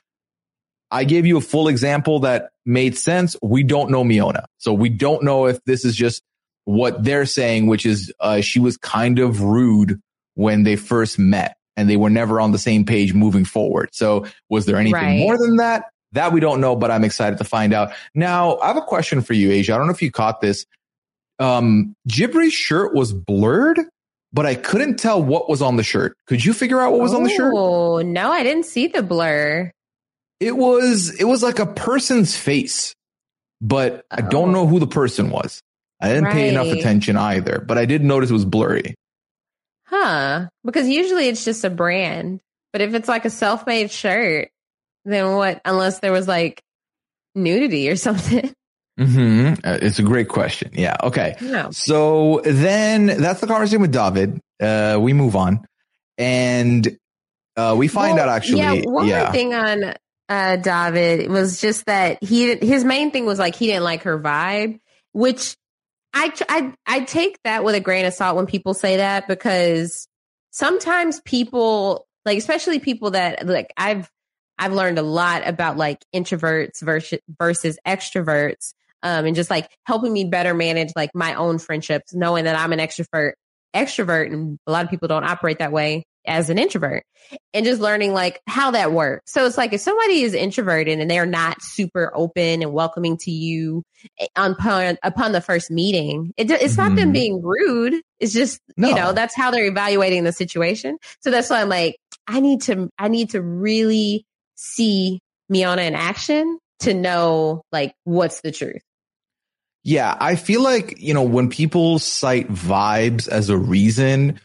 I gave you a full example that made sense. We don't know Miona. So we don't know if this is just what they're saying, which is, uh, she was kind of rude when they first met and they were never on the same page moving forward. So was there anything Right. more than that? That we don't know, but I'm excited to find out. Now, I have a question for you, Asia. I don't know if you caught this. Um, Jibri's shirt was blurred, but I couldn't tell what was on the shirt. Could you figure out what was on the shirt? Oh, no, I didn't see the blur. It was it was like a person's face, but I don't know who the person was. I didn't pay enough Oh. Attention either, but I did notice it was blurry. Huh. Because usually it's just a brand. But if it's like a self made shirt, then what? Unless there was like nudity or something. hmm it's a great question. Yeah. Okay. Yeah. So then that's the conversation with David. Uh, we move on, and uh, we find Well, out actually. Yeah, one yeah. more thing on uh David was just that he his main thing was like he didn't like her vibe, which I I I take that with a grain of salt when people say that because sometimes people like especially people that like I've I've learned a lot about like introverts versus versus extroverts um and just like helping me better manage like my own friendships knowing that I'm an extrovert extrovert and a lot of people don't operate that way as an introvert and just learning like how that works. So it's like if somebody is introverted and they're not super open and welcoming to you eh, upon upon the first meeting, it, it's not them Mhm. being rude. It's just No. you know that's how they're evaluating the situation. So that's why I'm like I need to I need to really see Miona in action to know like what's the truth. Yeah, I feel like, you know, when people cite vibes as a reason,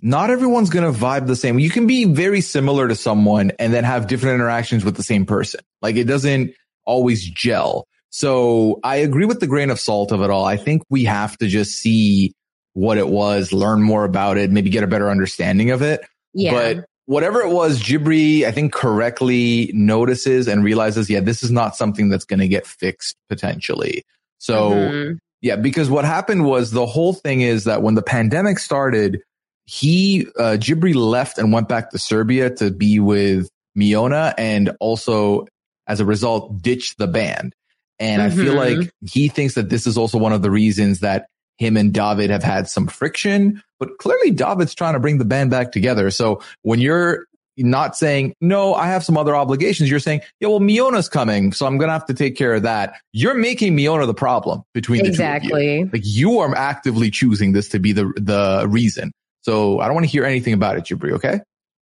not everyone's going to vibe the same. You can be very similar to someone and then have different interactions with the same person. Like it doesn't always gel. So I agree with the grain of salt of it all. I think we have to just see what it was, learn more about it, maybe get a better understanding of it. Yeah. But whatever it was, Jibri, I think correctly notices and realizes, yeah, this is not something that's going to get fixed potentially. So Mhm. yeah, because what happened was the whole thing is that when the pandemic started, he, uh, Jibri left and went back to Serbia to be with Miona and also as a result ditched the band. And I feel Mhm. like he thinks that this is also one of the reasons that him and David have had some friction, but clearly David's trying to bring the band back together. So when you're not saying, no, I have some other obligations, you're saying, yeah, well, Miona's coming. So I'm going to have to take care of that. You're making Miona the problem between the two Exactly. of you. Like you are actively choosing this to be the, the reason. So I don't want to hear anything about it, Jibri. Okay.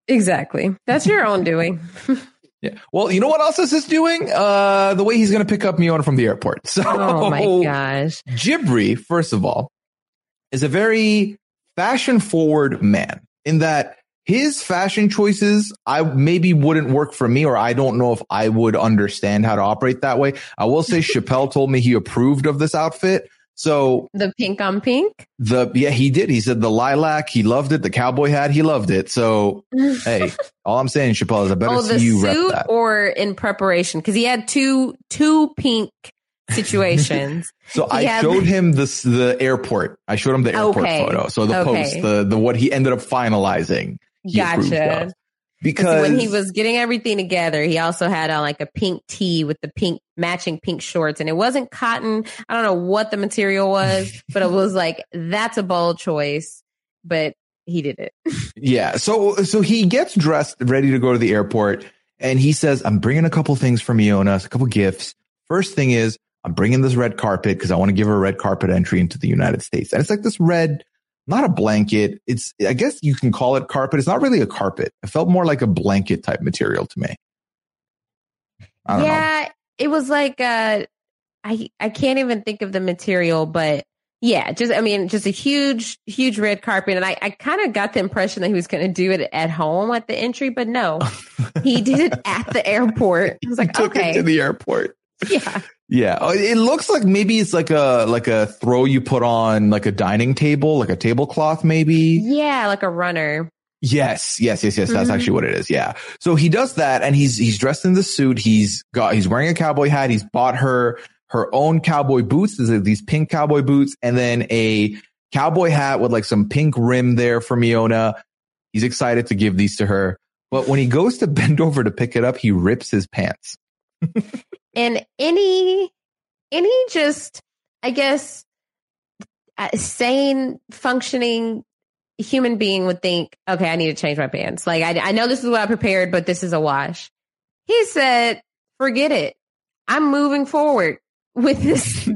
Exactly. That's your own doing. Yeah. Well, you know what else is this doing? Uh, the way he's going to pick up Miona from the airport. So, Oh my gosh. Jibri, first of all, is a very fashion forward man in that his fashion choices, I maybe wouldn't work for me, or I don't know if I would understand how to operate that way. I will say Chappelle told me he approved of this outfit. So the pink on pink. The yeah, he did. He said the lilac, he loved it. The cowboy hat, he loved it. So hey, all I'm saying, Chappelle, is I better oh, see you suit or in preparation because he had two two pink situations. So He I had- showed him this the airport. I showed him the airport Okay. photo. So the Okay. post, the the what he ended up finalizing. Gotcha. Because when he was getting everything together, he also had on like a pink tee with the pink matching pink shorts, and it wasn't cotton. I don't know what the material was, but it was like that's a bold choice. But he did it. Yeah. So so he gets dressed, ready to go to the airport, and he says, "I'm bringing a couple things for Miona, a couple gifts. First thing is, I'm bringing this red carpet because I want to give her a red carpet entry into the United States. And it's like this red, not a blanket. It's I guess you can call it carpet. It's not really a carpet. It felt more like a blanket type material to me. Don't know. yeah, it was like uh, I I can't even think of the material, but yeah, just I mean, just a huge, huge red carpet, and I I kind of got the impression that he was going to do it at home at the entry, but no, he did it at the airport. I was like, Took okay, it to the airport. yeah, Yeah, Oh, it looks like maybe it's like a like a throw you put on like a dining table, like a tablecloth, maybe. yeah, like a runner. Yes, yes, yes, yes. That's Mhm. actually what it is. Yeah. So he does that, and he's he's dressed in the suit. He's got he's wearing a cowboy hat. He's bought her her own cowboy boots. These are these pink cowboy boots, and then a cowboy hat with like some pink rim there for Miona. He's excited to give these to her, but when he goes to bend over to pick it up, he rips his pants. and any any just i guess sane functioning human being would think okay i need to change my pants like I, I know this is what i prepared but this is a wash he said forget it i'm moving forward with this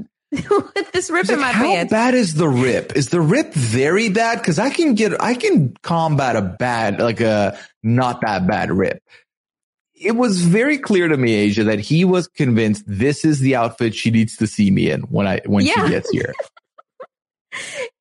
with this rip in my How pants How bad is the rip? Is the rip very bad? Because I can get, I can combat a bad, like a not that bad rip. It was very clear to me, Asia, that he was convinced this is the outfit she needs to see me in when I when Yeah. she gets here.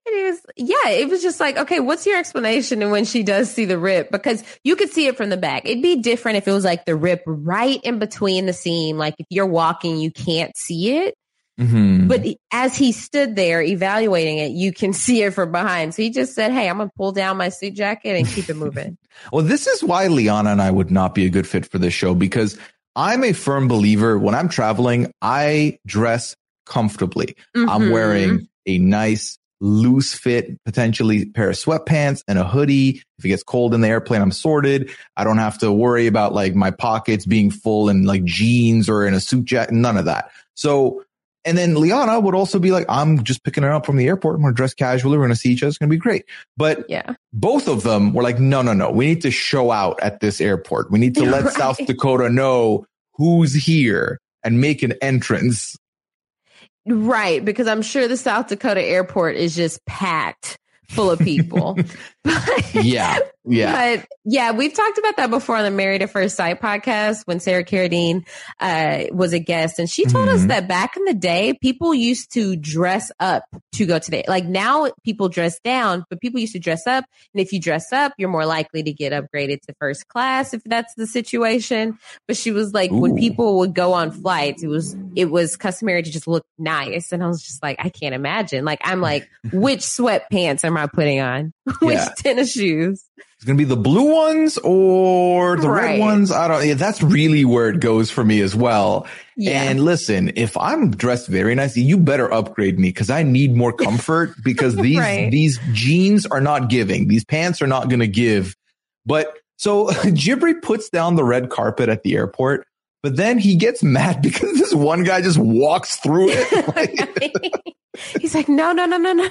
And it was, yeah, it was just like, okay, what's your explanation? And when she does see the rip, because you could see it from the back. It'd be different if it was like the rip right in between the seam. Like if you're walking, you can't see it. Mhm. But as he stood there evaluating it, you can see it from behind. So he just said, Hey, I'm going to pull down my suit jacket and keep it moving. Well, this is why Liana and I would not be a good fit for this show because I'm a firm believer when I'm traveling, I dress comfortably. I'm Mhm. wearing a nice loose fit, potentially pair of sweatpants and a hoodie. If it gets cold in the airplane, I'm sorted. I don't have to worry about like my pockets being full in like jeans or in a suit jacket, none of that. So, and then Liana would also be like, I'm just picking her up from the airport. I'm going to dress casually. We're going to see each other. It's going to be great. But yeah, both of them were like, no, no, no. We need to show out at this airport. We need to let Right. South Dakota know who's here and make an entrance. Right. Because I'm sure the South Dakota airport is just packed full of people. Yeah. Yeah. But yeah, we've talked about that before on the Married at First Sight podcast when Sarah Carradine uh, was a guest. And she told us Mhm. that back in the day, people used to dress up to go to the, like now people dress down, but people used to dress up. And if you dress up, you're more likely to get upgraded to first class if that's the situation. But she was like, when people would go on flights, it was, it was customary to just look nice. And I was just like, I can't imagine. Like, I'm like, which sweatpants am I putting on? which Yeah. tennis shoes? It's going to be the blue ones or the red ones. I don't, yeah, that's really where it goes for me as well. Yeah. And listen, if I'm dressed very nicely, you better upgrade me because I need more comfort because these, Right. these jeans are not giving. These pants are not going to give. But so Jibri puts down the red carpet at the airport, but then he gets mad because this one guy just walks through it. He's like, no, no, no, no, no.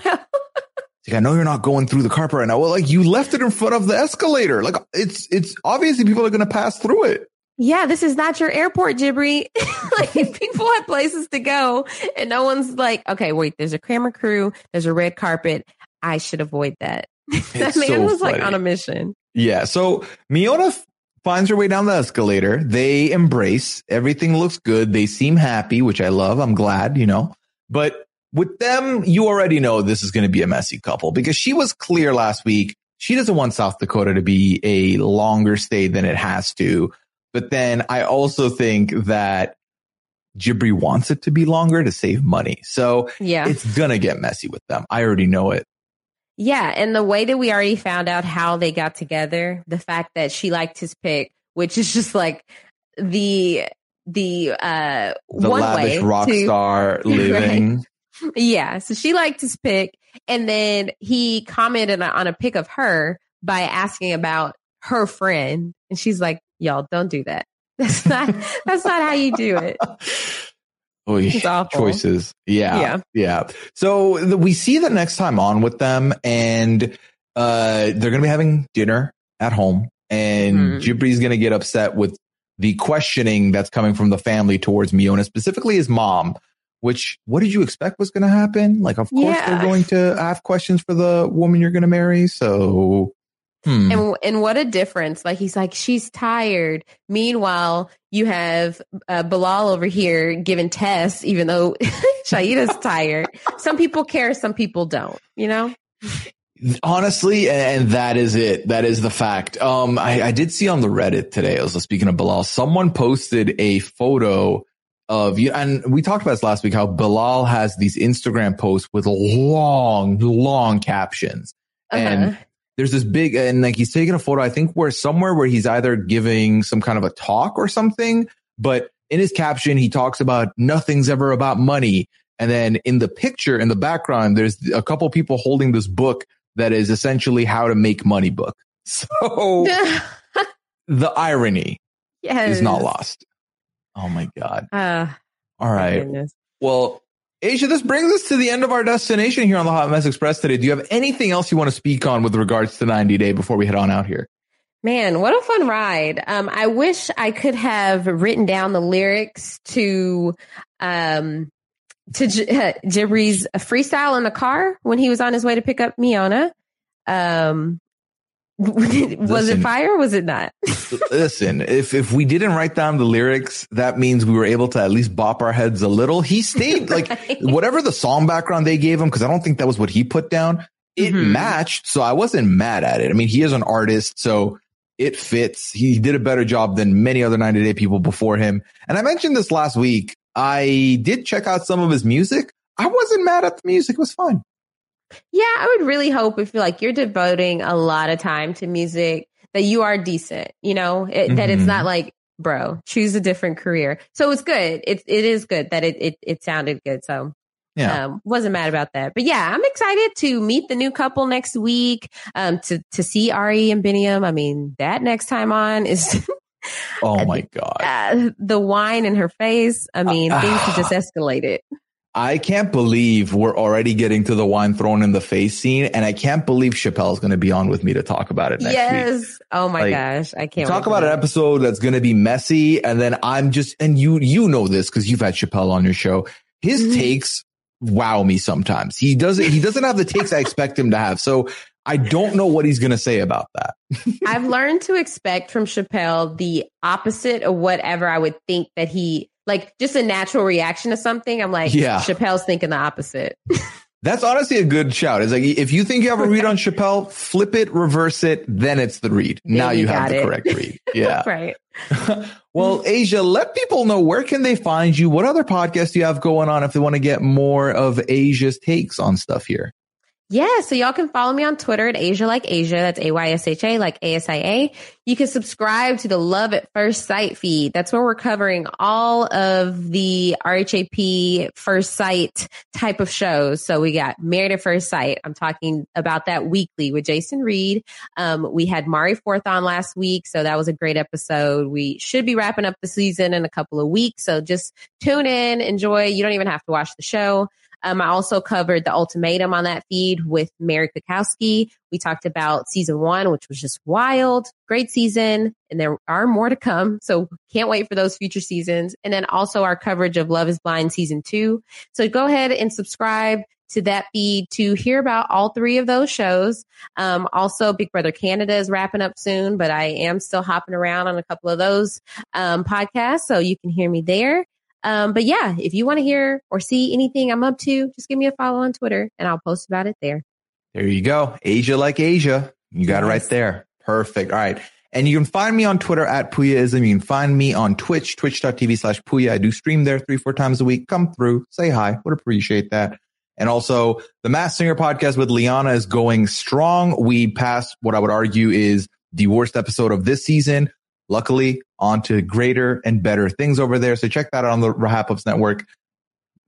Like, I know you're not going through the carpet right now. Well, like you left it in front of the escalator. Like it's, it's obviously people are going to pass through it. Yeah, this is not your airport, Jibri. like people have places to go and no one's like, okay, wait, there's a camera crew, there's a red carpet. I should avoid that. that man so was like on a mission. Yeah. So Miona finds her way down the escalator. They embrace. Everything looks good. They seem happy, which I love. I'm glad, you know, but with them, you already know this is going to be a messy couple because she was clear last week. She doesn't want South Dakota to be a longer stay than it has to. But then I also think that Jibri wants it to be longer to save money. So Yeah. it's gonna get messy with them. I already know it. Yeah, and the way that we already found out how they got together, the fact that she liked his pick, which is just like the the uh The one lavish way rock to- star Right. Yeah, so she liked his pick, and then he commented on- a pic of her by asking about her friend, and she's like, "Y'all don't do that. That's not that's not how you do it." Oh, awful. choices. Yeah. Yeah. Yeah. So the, we see that next time on with them and uh, they're going to be having dinner at home and Mhm. Jibri's going to get upset with the questioning that's coming from the family towards Miona, specifically his mom, which what did you expect was going to happen? Like, of course Yeah. they're going to have questions for the woman you're going to marry. So, hmm. And and what a difference! Like he's like she's tired. Meanwhile, you have uh, Bilal over here giving tests, even though Shaeeda's tired. Some people care, some people don't. You know? Honestly, and that is it. That is the fact. Um, I, I did see on the Reddit today. I was speaking of Bilal. Someone posted a photo of you, and we talked about this last week. How Bilal has these Instagram posts with long, long captions, and Uh-huh. there's this big, and like he's taking a photo. I think where somewhere where he's either giving some kind of a talk or something, but in his caption he talks about nothing's ever about money. And then in the picture in the background, there's a couple people holding this book that is essentially how to make money book. So the irony yes. is not lost. Oh my God. Uh, All right. Well, Asia, this brings us to the end of our destination here on the Hot Mess Express today. Do you have anything else you want to speak on with regards to 90 Day before we head on out here? Man, what a fun ride. Um, I wish I could have written down the lyrics to um to J- Jibri's freestyle in the car when he was on his way to pick up Miona. Um was Listen. it fire or was it not? Listen, if if we didn't write down the lyrics, that means we were able to at least bop our heads a little. He stayed like whatever the song background they gave him, because I don't think that was what he put down. It Mm-hmm. matched, so I wasn't mad at it. I mean, he is an artist, so it fits. He did a better job than many other 90 Day people before him. And I mentioned this last week. I did check out some of his music. I wasn't mad at the music. It was fun. Yeah, I would really hope if you're like you're devoting a lot of time to music that you are decent, you know, it, that it's not like, bro, choose a different career. So it's good. It it is good that it it, it sounded good. So Yeah. um, wasn't mad about that. But yeah, I'm excited to meet the new couple next week. Um, to to see Ari and Biniyam. I mean, that next time on is Oh my God. uh, the wine in her face. I mean, things have just escalated. I can't believe we're already getting to the wine thrown in the face scene, and I can't believe Chappelle's going to be on with me to talk about it next week. yes. Oh my Like, gosh, I can't Talk about an episode that's going to be messy, and then I'm just and you you know this because you've had Chappelle on your show. His Mm-hmm. takes wow me sometimes. He doesn't he doesn't have the takes I expect him to have. So I don't know what he's going to say about that. I've learned to expect from Chappelle the opposite of whatever I would think that he like just a natural reaction to something. I'm like, Yeah. Chappelle's thinking the opposite. That's honestly a good shout. It's like if you think you have a read on Chappelle, flip it, reverse it, then it's the read. now you you have the it. correct read. Yeah. right. Well, Asia, let people know where can they find you? What other podcasts do you have going on if they want to get more of Asia's takes on stuff here? Yeah, so y'all can follow me on Twitter at Asia Like Asia. That's A Y S H A like A S I A. You can subscribe to the Love at First Sight feed. That's where we're covering all of the RHAP First Sight type of shows. So we got Married at First Sight. I'm talking about that weekly with Jason Reed. Um, we had Mari Forth on last week, so that was a great episode. We should be wrapping up the season in a couple of weeks, so just tune in, enjoy. You don't even have to watch the show. Um, I also covered the ultimatum on that feed with Mary Kukowski. We talked about season one, which was just wild, great season, and there are more to come. So can't wait for those future seasons. And then also our coverage of Love is Blind season two. So go ahead and subscribe to that feed to hear about all three of those shows. Um, also Big Brother Canada is wrapping up soon, but I am still hopping around on a couple of those, um, podcasts. So you can hear me there. Um, but yeah, if you want to hear or see anything I'm up to, just give me a follow on Twitter and I'll post about it there. There you go. Asia like Asia. You got it right there. Perfect. All right. And you can find me on Twitter at Puyaism. You can find me on Twitch, twitch.tv slash Puya. I do stream there three, four times a week. Come through, say hi. Would appreciate that. And also the Masked Singer podcast with Liana is going strong. We passed what I would argue is the worst episode of this season. Luckily, on to greater and better things over there. So check that out on the RHAP Ups Network.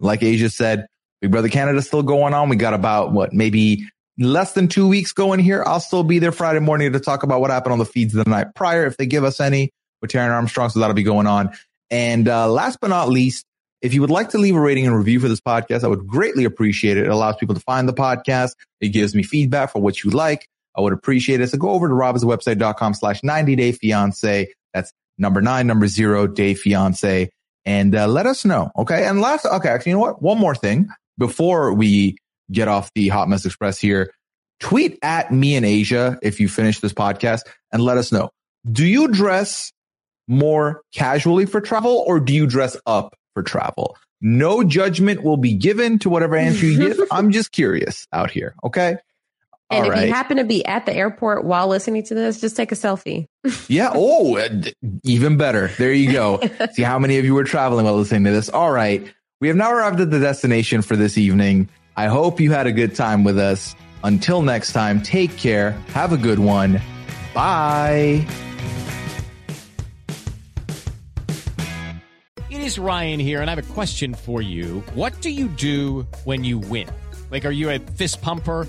Like Asia said, Big Brother Canada still going on. We got about what, maybe less than two weeks going here. I'll still be there Friday morning to talk about what happened on the feeds the night prior, if they give us any with Taryn Armstrong. So that'll be going on. And uh, last but not least, if you would like to leave a rating and review for this podcast, I would greatly appreciate it. It allows people to find the podcast. It gives me feedback for what you like. I would appreciate it. So go over to robhasawebsite.com slash 90 day fiance. That's number nine, number zero day fiance and uh, let us know. Okay. And last, okay, actually, you know what? One more thing before we get off the Hot Mess Express here. Tweet at me in Asia if you finish this podcast and let us know. Do you dress more casually for travel or do you dress up for travel? No judgment will be given to whatever answer you give. I'm just curious out here. Okay. And All if right. you happen to be at the airport while listening to this, just take a selfie. Yeah. Oh, uh, even better. There you go. See how many of you were traveling while listening to this. All right. We have now arrived at the destination for this evening. I hope you had a good time with us. Until next time, take care. Have a good one. Bye. It is Ryan here, and I have a question for you. What do you do when you win? Like, are you a fist pumper?